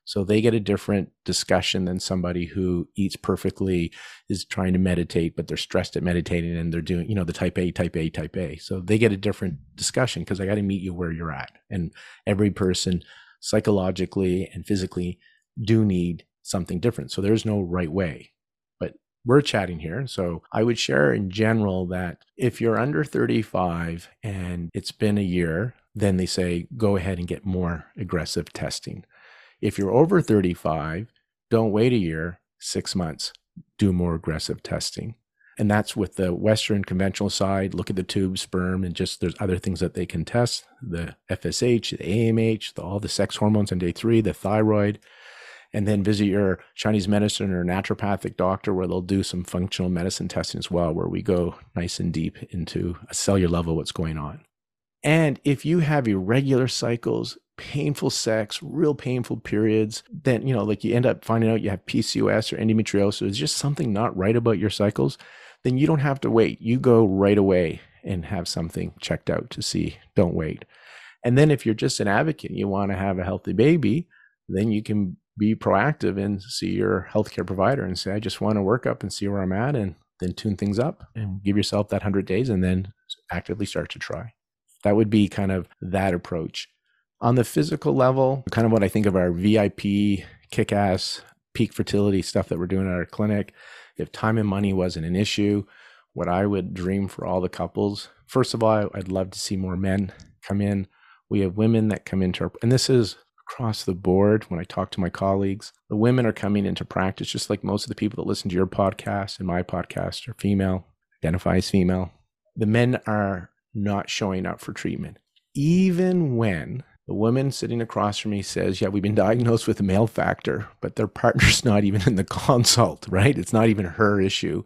So they get a different discussion than somebody who eats perfectly, is trying to meditate, but they're stressed at meditating and they're doing, you know, the type A, type A, type A. So they get a different discussion because I got to meet you where you're at. And every person psychologically and physically do need something different. So there's no right way. But we're chatting here. So I would share in general that if you're under 35 and it's been a year, then they say go ahead and get more aggressive testing. If you're over 35, don't wait a year, six months. do more aggressive testing. And that's with the Western conventional side. Look at the tube sperm and just there's other things that they can test the FSH, the AMH, the, all the sex hormones on day three, the thyroid. And then visit your Chinese medicine or naturopathic doctor where they'll do some functional medicine testing as well, where we go nice and deep into a cellular level what's going on. And if you have irregular cycles, painful sex, real painful periods, then, you know, like you end up finding out you have PCOS or endometriosis, it's just something not right about your cycles, then you don't have to wait. You go right away and have something checked out to see. Don't wait. And then if you're just an advocate, you want to have a healthy baby, then you can be proactive and see your healthcare provider and say, I just want to work up and see where I'm at and then tune things up and give yourself that 100 days and then actively start to try. That would be kind of that approach. On the physical level, kind of what I think of our VIP, kick ass, peak fertility stuff that we're doing at our clinic, if time and money wasn't an issue, what I would dream for all the couples, first of all, I'd love to see more men come in. We have women that come into our, and this is across the board when I talk to my colleagues. The women are coming into practice, just like most of the people that listen to your podcast and my podcast are female, identify as female. The men are not showing up for treatment, even when the woman sitting across from me says, Yeah, we've been diagnosed with a male factor, but their partner's [LAUGHS] not even in the consult, right? It's not even her issue,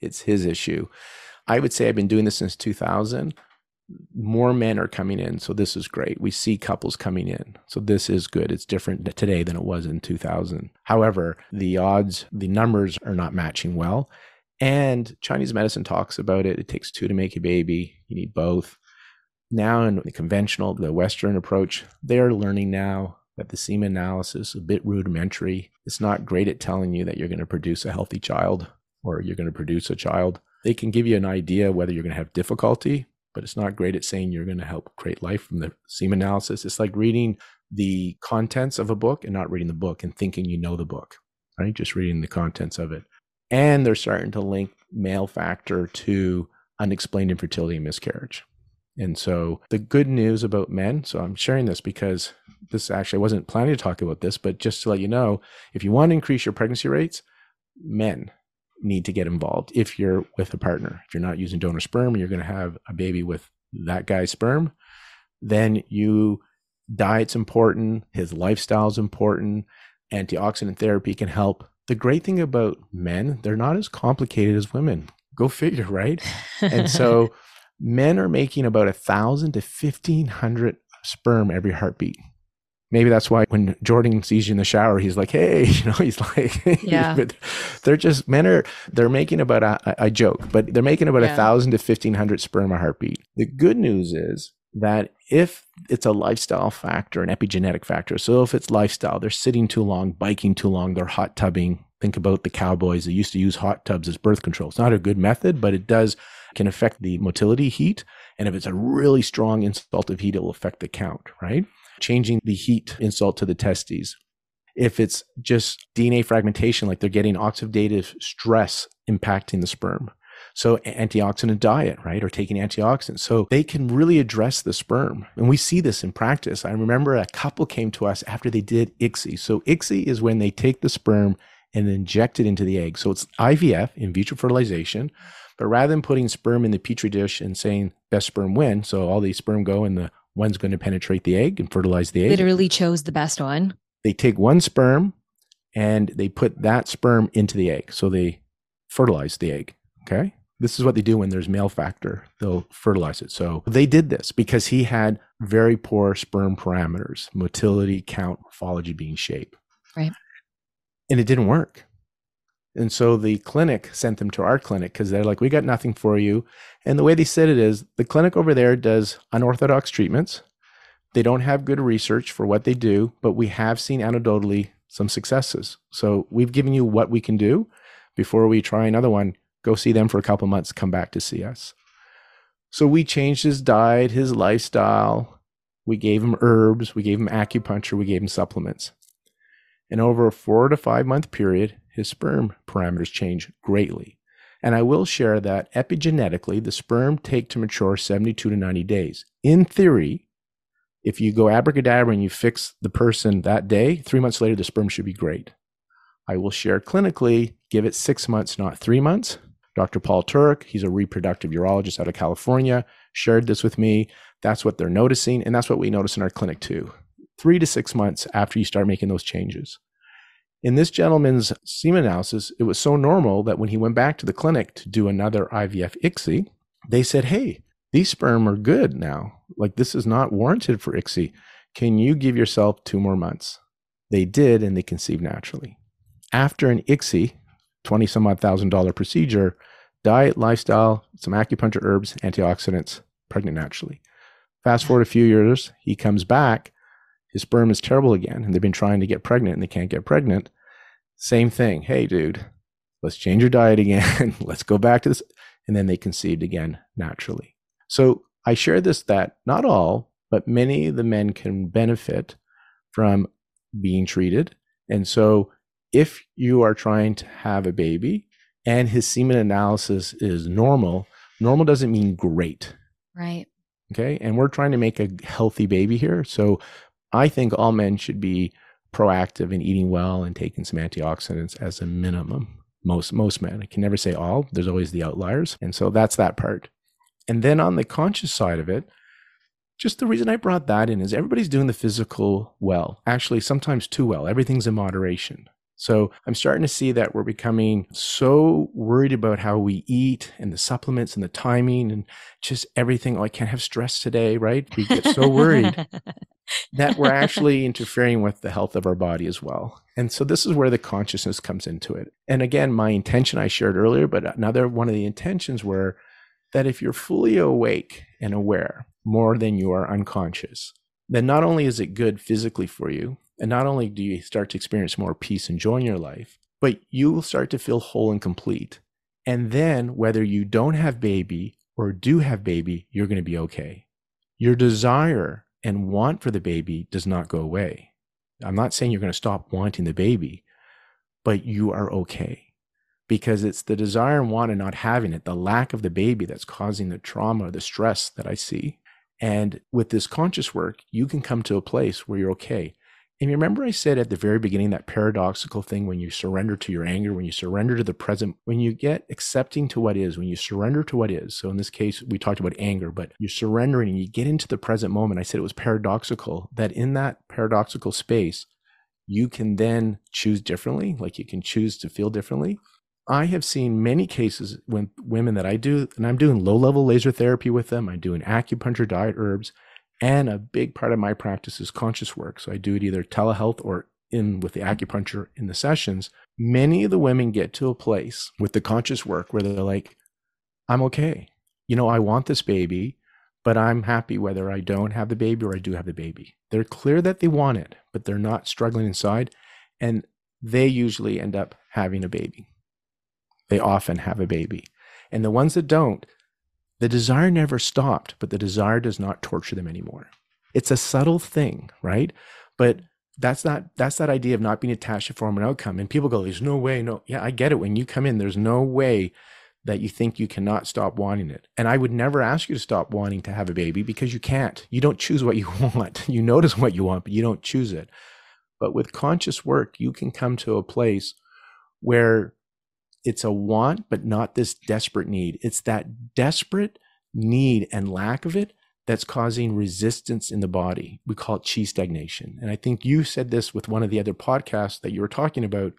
it's his issue. I would say I've been doing this since 2000. More men are coming in. So this is great. We see couples coming in. So this is good. It's different today than it was in 2000. However, the odds, the numbers are not matching well. And Chinese medicine talks about it. It takes two to make a baby. You need both now in the conventional, the Western approach, they're learning now that the semen analysis is a bit rudimentary. It's not great at telling you that you're going to produce a healthy child or you're going to produce a child. They can give you an idea whether you're going to have difficulty, but it's not great at saying you're going to help create life from the semen analysis. It's like reading the contents of a book and not reading the book and thinking you know the book, right? Just reading the contents of it. And they're starting to link male factor to unexplained infertility and miscarriage. And so the good news about men, so I'm sharing this because this actually I wasn't planning to talk about this, but just to let you know, if you want to increase your pregnancy rates, men need to get involved if you're with a partner. If you're not using donor sperm you're going to have a baby with that guy's sperm, then you diet's important, his lifestyle's important, antioxidant therapy can help. The great thing about men, they're not as complicated as women. Go figure, right? and so [LAUGHS] men are making about a thousand to fifteen hundred sperm every heartbeat. Maybe that's why when Jordan sees you in the shower, he's like, "Hey," [LAUGHS] you know, he's like, [LAUGHS] "Yeah." they're just men are they're making about a, joke, but they're making about a yeah. thousand to fifteen hundred sperm a heartbeat. The good news is that if it's a lifestyle factor, an epigenetic factor, so if it's lifestyle, they're sitting too long, biking too long, they're hot tubbing. Think about the cowboys that used to use hot tubs as birth control. It's not a good method, but it does can affect the motility heat. And if it's a really strong insult of heat, it will affect the count, right? Changing the heat insult to the testes. If it's just DNA fragmentation, like they're getting oxidative stress impacting the sperm. So antioxidant diet, right? Or taking antioxidants. So they can really address the sperm. And we see this in practice. I remember a couple came to us after they did ICSI. So ICSI is when they take the sperm and inject it into the egg. So it's IVF, in vitro fertilization. But rather than putting sperm in the petri dish and saying best sperm win, so all the sperm go and the one's going to penetrate the egg and fertilize the egg. Literally chose the best one. They take one sperm and they put that sperm into the egg. So they fertilize the egg. Okay. This is what they do when there's male factor. They'll fertilize it. So they did this because he had very poor sperm parameters, motility, count, morphology being shape. Right. And it didn't work. And so the clinic sent them to our clinic because they're like, we got nothing for you. And the way they said it is the clinic over there does unorthodox treatments. They don't have good research for what they do, but we have seen anecdotally some successes. So we've given you what we can do before we try another one. Go see them for a couple months, come back to see us. So we changed his diet, his lifestyle. We gave him herbs, we gave him acupuncture, we gave him supplements. And over a four to five month period, his sperm parameters change greatly. And I will share that epigenetically, the sperm take to mature 72 to 90 days. In theory, if you go abracadabra and you fix the person that day, three months later, the sperm should be great. I will share clinically, give it six months, not three months. Dr. Paul Turek, he's a reproductive urologist out of California, shared this with me. That's what they're noticing. And that's what we notice in our clinic too. Three to six months after you start making those changes. In this gentleman's semen analysis, it was so normal that when he went back to the clinic to do another IVF ICSI, they said, Hey, these sperm are good now. Like this is not warranted for ICSI. Can you give yourself two more months? They did, and they conceived naturally. After an ICSI, 20 some odd thousand dollar procedure, diet, lifestyle, some acupuncture herbs, antioxidants, pregnant naturally. Fast forward a few years, he comes back his sperm is terrible again and they've been trying to get pregnant and they can't get pregnant. Same thing. Hey, dude, let's change your diet again. [LAUGHS] let's go back to this. And then they conceived again naturally. So I share this that not all, but many of the men can benefit from being treated. And so if you are trying to have a baby and his semen analysis is normal, normal doesn't mean great. Right. Okay. And we're trying to make a healthy baby here. So I think all men should be proactive in eating well and taking some antioxidants as a minimum. Most most men. I can never say all. There's always the outliers. And so that's that part. And then on the conscious side of it, just the reason I brought that in is everybody's doing the physical well. Actually, sometimes too well. Everything's in moderation. So I'm starting to see that we're becoming so worried about how we eat and the supplements and the timing and just everything. Oh, I can't have stress today, right? We get so worried that we're actually [LAUGHS] interfering with the health of our body as well. And so this is where the consciousness comes into it. And again, my intention I shared earlier, but another one of the intentions were that if you're fully awake and aware more than you are unconscious, then not only is it good physically for you, and not only do you start to experience more peace and joy in your life, but you will start to feel whole and complete. And then, whether you don't have baby or do have baby, you're going to be okay. Your desire and want for the baby does not go away. I'm not saying you're going to stop wanting the baby, but you are okay because it's the desire and want and not having it, the lack of the baby that's causing the trauma, the stress that I see. And with this conscious work, you can come to a place where you're okay. And remember, I said at the very beginning that paradoxical thing when you surrender to your anger, when you surrender to the present, when you get accepting to what is, when you surrender to what is. So in this case, we talked about anger, but you're surrendering and you get into the present moment. I said it was paradoxical that in that paradoxical space, you can then choose differently, like you can choose to feel differently. I have seen many cases when women that I do, and I'm doing low level laser therapy with them, I'm doing acupuncture, diet, herbs and a big part of my practice is conscious work. So I do it either telehealth or in with the acupuncture in the sessions. Many of the women get to a place with the conscious work where they're like, I'm okay. You know, I want this baby, but I'm happy whether I don't have the baby or I do have the baby. They're clear that they want it, but they're not struggling inside. And they usually end up having a baby. They often have a baby. And the ones that don't, the desire never stopped, but the desire does not torture them anymore. It's a subtle thing, right? But that's not that's that idea of not being attached to form and outcome. And people go, "There's no way." No, yeah, I get it. When you come in, there's no way that you think you cannot stop wanting it. And I would never ask you to stop wanting to have a baby because you can't. You don't choose what you [LAUGHS] want. You notice what you want, but you don't choose it. But with conscious work, you can come to a place where it's a want, but not this desperate need. It's that desperate need and lack of it that's causing resistance in the body. We call it chi stagnation. And I think you said this with one of the other podcasts that you were talking about.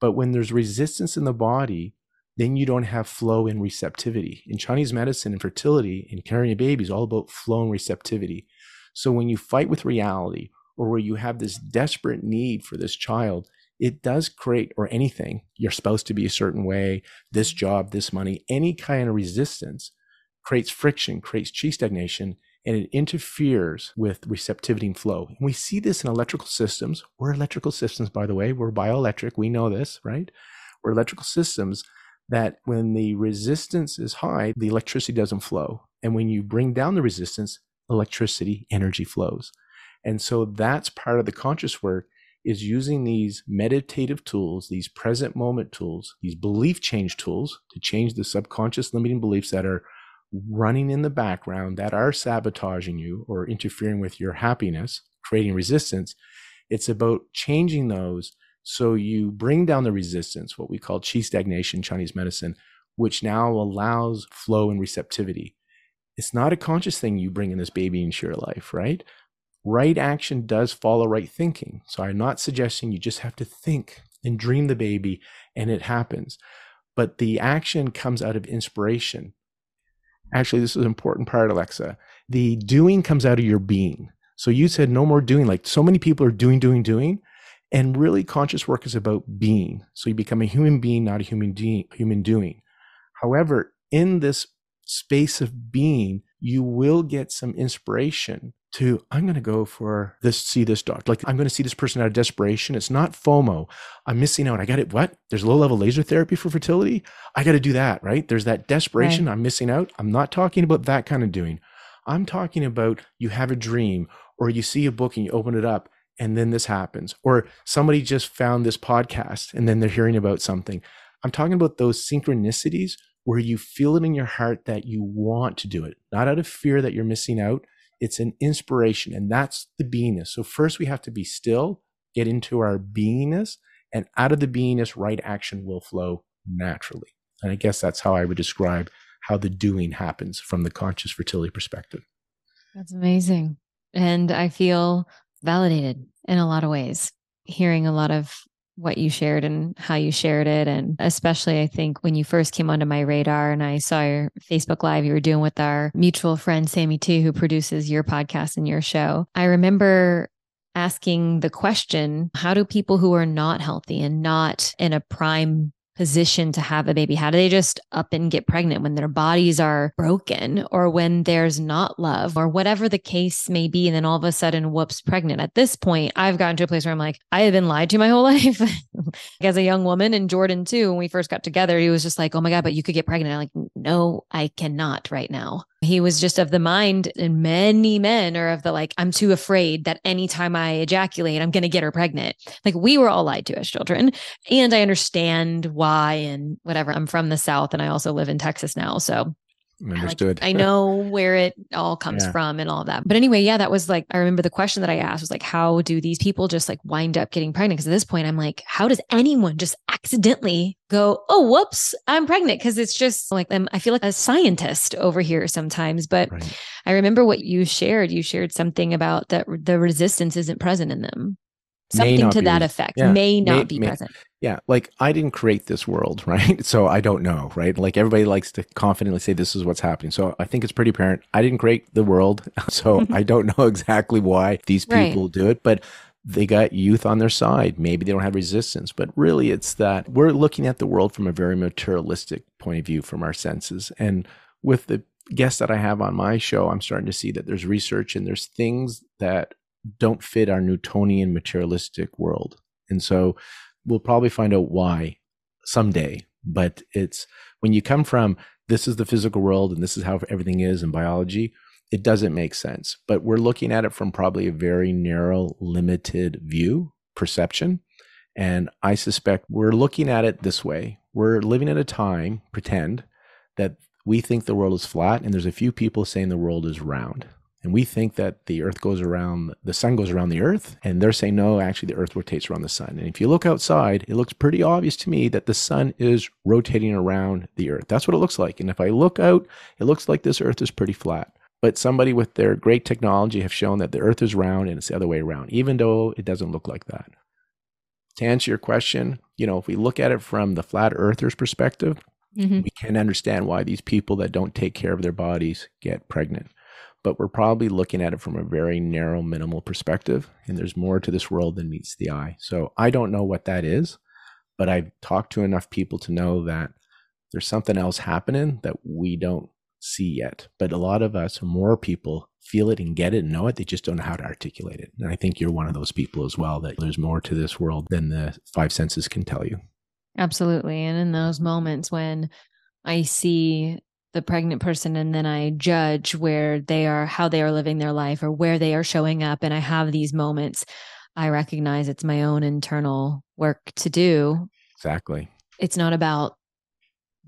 But when there's resistance in the body, then you don't have flow and receptivity. In Chinese medicine and fertility and carrying a baby is all about flow and receptivity. So when you fight with reality or where you have this desperate need for this child, it does create, or anything, you're supposed to be a certain way, this job, this money, any kind of resistance creates friction, creates chi stagnation, and it interferes with receptivity and flow. And we see this in electrical systems. We're electrical systems, by the way. We're bioelectric. We know this, right? We're electrical systems that when the resistance is high, the electricity doesn't flow. And when you bring down the resistance, electricity, energy flows. And so that's part of the conscious work is using these meditative tools, these present moment tools, these belief change tools to change the subconscious limiting beliefs that are running in the background that are sabotaging you or interfering with your happiness, creating resistance. It's about changing those So you bring down the resistance, what we call qi stagnation, Chinese medicine, which now allows flow and receptivity. It's not a conscious thing you bring in this baby into your life, right? Right action does follow right thinking. So I'm not suggesting you just have to think and dream the baby and it happens. But the action comes out of inspiration. Actually, this is an important part, Alexa. The doing comes out of your being. So you said no more doing. Like so many people are doing, doing, doing. And really, conscious work is about being. So you become a human being, not a human, de- human doing. However, in this space of being, you will get some inspiration to I'm going to go for this, see this doctor. Like I'm going to see this person out of desperation. It's not FOMO. I'm missing out. I got it. What? There's low level laser therapy for fertility. I got to do that, right? There's that desperation. Right. I'm missing out. I'm not talking about that kind of doing. I'm talking about you have a dream or you see a book and you open it up and then this happens, or somebody just found this podcast and then they're hearing about something. I'm talking about those synchronicities where you feel it in your heart that you want to do it, not out of fear that you're missing out. It's an inspiration, and that's the beingness. So, first, we have to be still, get into our beingness, and out of the beingness, right action will flow naturally. And I guess that's how I would describe how the doing happens from the conscious fertility perspective. That's amazing. And I feel validated in a lot of ways, hearing a lot of what you shared and how you shared it. And especially, I think when you first came onto my radar and I saw your Facebook Live you were doing with our mutual friend, Sammy T, who produces your podcast and your show, I remember asking the question how do people who are not healthy and not in a prime position to have a baby? How do they just up and get pregnant when their bodies are broken or when there's not love or whatever the case may be? And then all of a sudden, whoops, pregnant. At this point, I've gotten to a place where I'm like, I have been lied to my [LAUGHS] whole life as a young woman. And Jordan, too, when we first got together, he was just like, oh my God, but you could get pregnant. I'm like, no, I cannot right now. He was just of the mind, and many men are of the like, I'm too afraid that anytime I ejaculate, I'm going to get her pregnant. Like we were all lied to as children. And I understand why and whatever. I'm from the South and I also live in Texas now. So Understood. Like, I know where it all comes yeah. from and all that. But anyway, yeah, that was like, I remember the question that I asked was like, how do these people just like wind up getting pregnant? Because at this point, I'm like, how does anyone just accidentally go, oh, whoops, I'm pregnant? Because it's just like, I'm, I feel like a scientist over here sometimes. But right. I remember what you shared. You shared something about that the resistance isn't present in them something to that effect. Yeah, may not may, be may, present. Yeah like i didn't create this world [LAUGHS] right? So i don't know right? Like everybody likes to confidently say this is what's happening. So i think it's pretty apparent. I didn't create the world [LAUGHS] so [LAUGHS] i don't know exactly why these people right. do it but they got youth on their side. Maybe they don't have resistance but really it's that we're looking at the world from a very materialistic point of view from our senses. And with the guests that i have on my show i'm starting to see that there's research and there's things that don't fit our Newtonian materialistic world. And so we'll probably find out why someday. But it's when you come from this is the physical world and this is how everything is in biology, it doesn't make sense. But we're looking at it from probably a very narrow, limited view, perception. And I suspect we're looking at it this way. We're living at a time, pretend, that we think the world is flat, and there's a few people saying the world is round. And we think that the earth goes around, the sun goes around the earth. And they're saying, no, actually, the earth rotates around the sun. And if you look outside, it looks pretty obvious to me that the sun is rotating around the earth. That's what it looks like. And if I look out, it looks like this earth is pretty flat. But somebody with their great technology have shown that the earth is round and it's the other way around, even though it doesn't look like that. To answer your question, you know, if we look at it from the flat earthers perspective, mm-hmm. we can understand why these people that don't take care of their bodies get pregnant but we're probably looking at it from a very narrow, minimal perspective. And there's more to this world than meets the eye. So I don't know what that is, but I've talked to enough people to know that there's something else happening that we don't see yet. But a lot of us, more people, feel it and get it and know it. They just don't know how to articulate it. And I think you're one of those people as well that there's more to this world than the five senses can tell you. Absolutely. And in those moments when I see the pregnant person and then I judge where they are, how they are living their life or where they are showing up. And I have these moments, I recognize it's my own internal work to do. Exactly. It's not about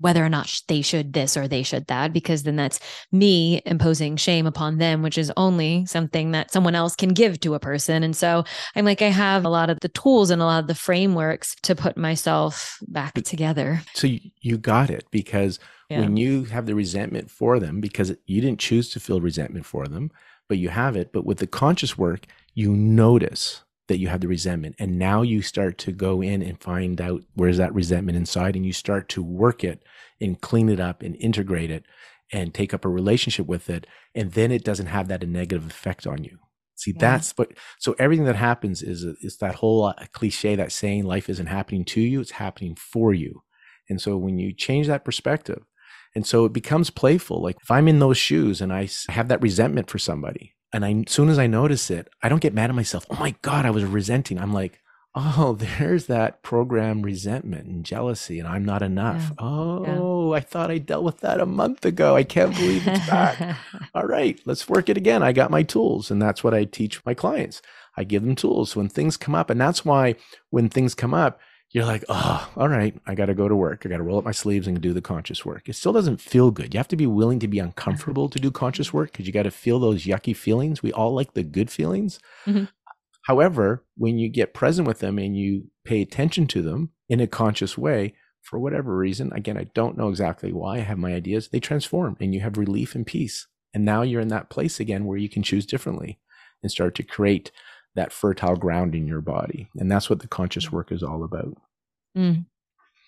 whether or not they should this or they should that, because then that's me imposing shame upon them, which is only something that someone else can give to a person. And so I'm like, I have a lot of the tools and a lot of the frameworks to put myself back together. So you, you got it because yeah. when you have the resentment for them, because you didn't choose to feel resentment for them, but you have it. But with the conscious work, you notice that you have the resentment. And now you start to go in and find out where's that resentment inside and you start to work it and clean it up and integrate it and take up a relationship with it. And then it doesn't have that negative effect on you. See, yeah. that's what, so everything that happens is, is that whole uh, cliche, that saying life isn't happening to you, it's happening for you. And so when you change that perspective, and so it becomes playful. Like if I'm in those shoes and I have that resentment for somebody, and I, as soon as I notice it, I don't get mad at myself. Oh my God, I was resenting. I'm like, oh, [LAUGHS] there's that program resentment and jealousy, and I'm not enough. Yeah. Oh, yeah. I thought I dealt with that a month ago. I can't believe it's back. [LAUGHS] All right, let's work it again. I got my tools, and that's what I teach my clients. I give them tools when things come up. And that's why when things come up, you're like, oh, all right, I got to go to work. I got to roll up my sleeves and do the conscious work. It still doesn't feel good. You have to be willing to be uncomfortable to do conscious work because you got to feel those yucky feelings. We all like the good feelings. Mm-hmm. However, when you get present with them and you pay attention to them in a conscious way, for whatever reason, again, I don't know exactly why I have my ideas, they transform and you have relief and peace. And now you're in that place again where you can choose differently and start to create that fertile ground in your body. And that's what the conscious mm. work is all about. Mm,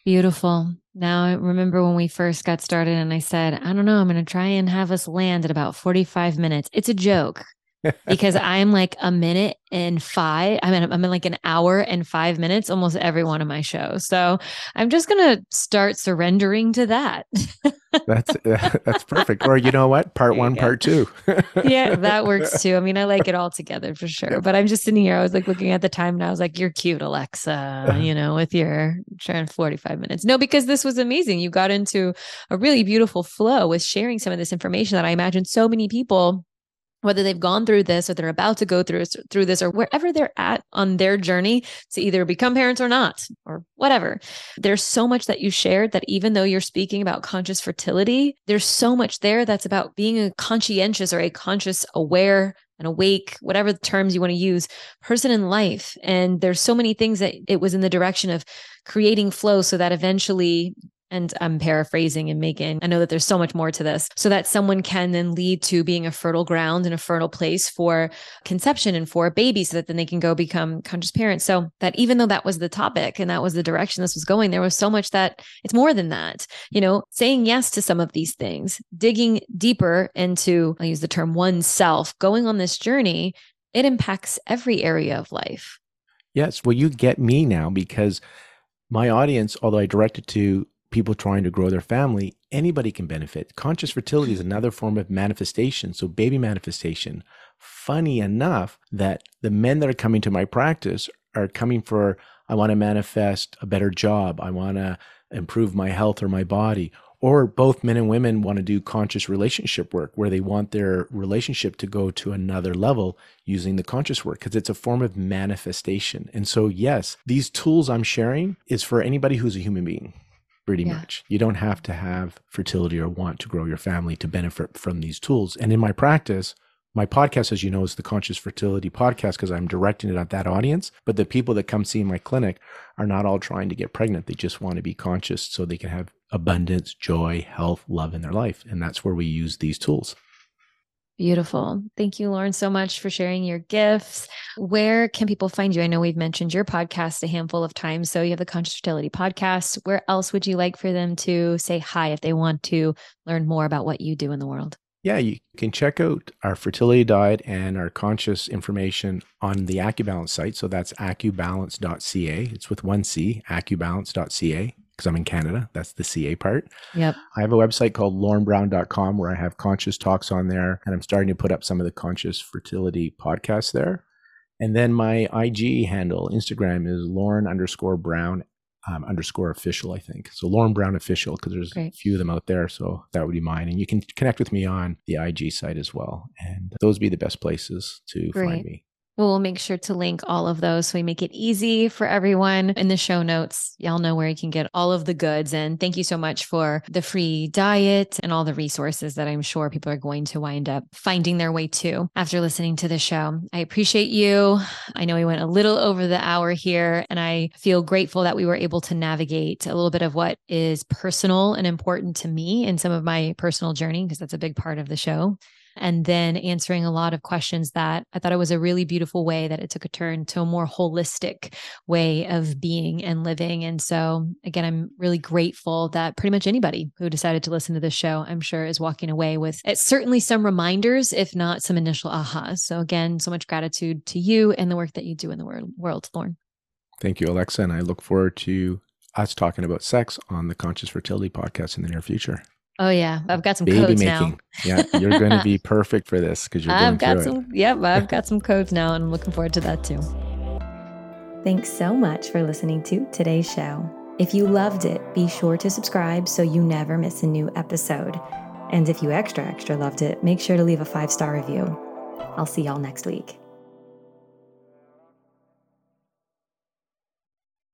beautiful. Now, I remember when we first got started and I said, I don't know, I'm going to try and have us land at about 45 minutes. It's a joke because I'm like a minute and five. I mean, I'm in like an hour and five minutes almost every one of my shows. So I'm just gonna start surrendering to that. [LAUGHS] that's [LAUGHS] that's perfect. Or you know what? Part one, part two. [LAUGHS] yeah, that works too. I mean, I like it all together for sure. But I'm just sitting here. I was like looking at the time and I was like, "You're cute, Alexa." Uh-huh. You know, with your trying 45 minutes. No, because this was amazing. You got into a really beautiful flow with sharing some of this information that I imagine so many people whether they've gone through this or they're about to go through through this or wherever they're at on their journey to either become parents or not or whatever. There's so much that you shared that even though you're speaking about conscious fertility there's so much there that's about being a conscientious or a conscious aware and awake whatever the terms you want to use person in life. And there's so many things that it was in the direction of creating flow so that eventually and I'm paraphrasing and making, I know that there's so much more to this, so that someone can then lead to being a fertile ground and a fertile place for conception and for a baby so that then they can go become conscious parents. So that even though that was the topic and that was the direction this was going, there was so much that it's more than that. You know, saying yes to some of these things, digging deeper into, I'll use the term oneself, going on this journey, it impacts every area of life. Yes. Well, you get me now because my audience, although I direct it to people trying to grow their family, anybody can benefit. Conscious fertility is another form of manifestation. So, baby manifestation. Funny enough that the men that are coming to my practice are coming for, I want to manifest a better job. I want to improve my health or my body. Or both men and women want to do conscious relationship work where they want their relationship to go to another level using the conscious work because it's a form of manifestation. And so, yes, these tools I'm sharing is for anybody who's a human being pretty yeah. much. You don't have to have fertility or want to grow your family to benefit from these tools. And in my practice, my podcast, as you know, is the Conscious Fertility Podcast because I'm directing it at that audience. But the people that come see my clinic are not all trying to get pregnant. They just want to be conscious so they can have abundance, joy, health, love in their life. And that's where we use these tools. Beautiful. Thank you, Lorne, so much for sharing your gifts. Where can people find you? I know we've mentioned your podcast a handful of times. So you have the Conscious Fertility podcast. Where else would you like for them to say hi if they want to learn more about what you do in the world? Yeah, you can check out our fertility diet and our conscious information on the Acubalance site. So that's acubalance.ca. It's with one C, acubalance.ca because I'm in Canada. That's the CA part. Yep. I have a website called lornebrown.com where I have conscious talks on there, and I'm starting to put up some of the conscious fertility podcasts there. And then my IG handle, Instagram, is Lorne underscore Brown um, underscore official, I think. So Lorne Brown official, because there's Great. a few of them out there. So that would be mine. And you can connect with me on the IG site as well. And those would be the best places to Great. find me. We'll make sure to link all of those so we make it easy for everyone in the show notes. Y'all know where you can get all of the goods. And thank you so much for the free diet and all the resources that I'm sure people are going to wind up finding their way to after listening to the show. I appreciate you. I know we went a little over the hour here, and I feel grateful that we were able to navigate a little bit of what is personal and important to me in some of my personal journey, because that's a big part of the show and then answering a lot of questions that I thought it was a really beautiful way that it took a turn to a more holistic way of being and living. And so, again, I'm really grateful that pretty much anybody who decided to listen to this show, I'm sure, is walking away with it's certainly some reminders, if not some initial ahas. So, again, so much gratitude to you and the work that you do in the world, Lorne. Thank you, Alexa. And I look forward to us talking about sex on the Conscious Fertility podcast in the near future. Oh yeah, I've got some Baby codes making. now. yeah, you're going to be [LAUGHS] perfect for this because you're. I've got some. It. Yep, I've got some codes now, and I'm looking forward to that too. Thanks so much for listening to today's show. If you loved it, be sure to subscribe so you never miss a new episode. And if you extra extra loved it, make sure to leave a five star review. I'll see y'all next week.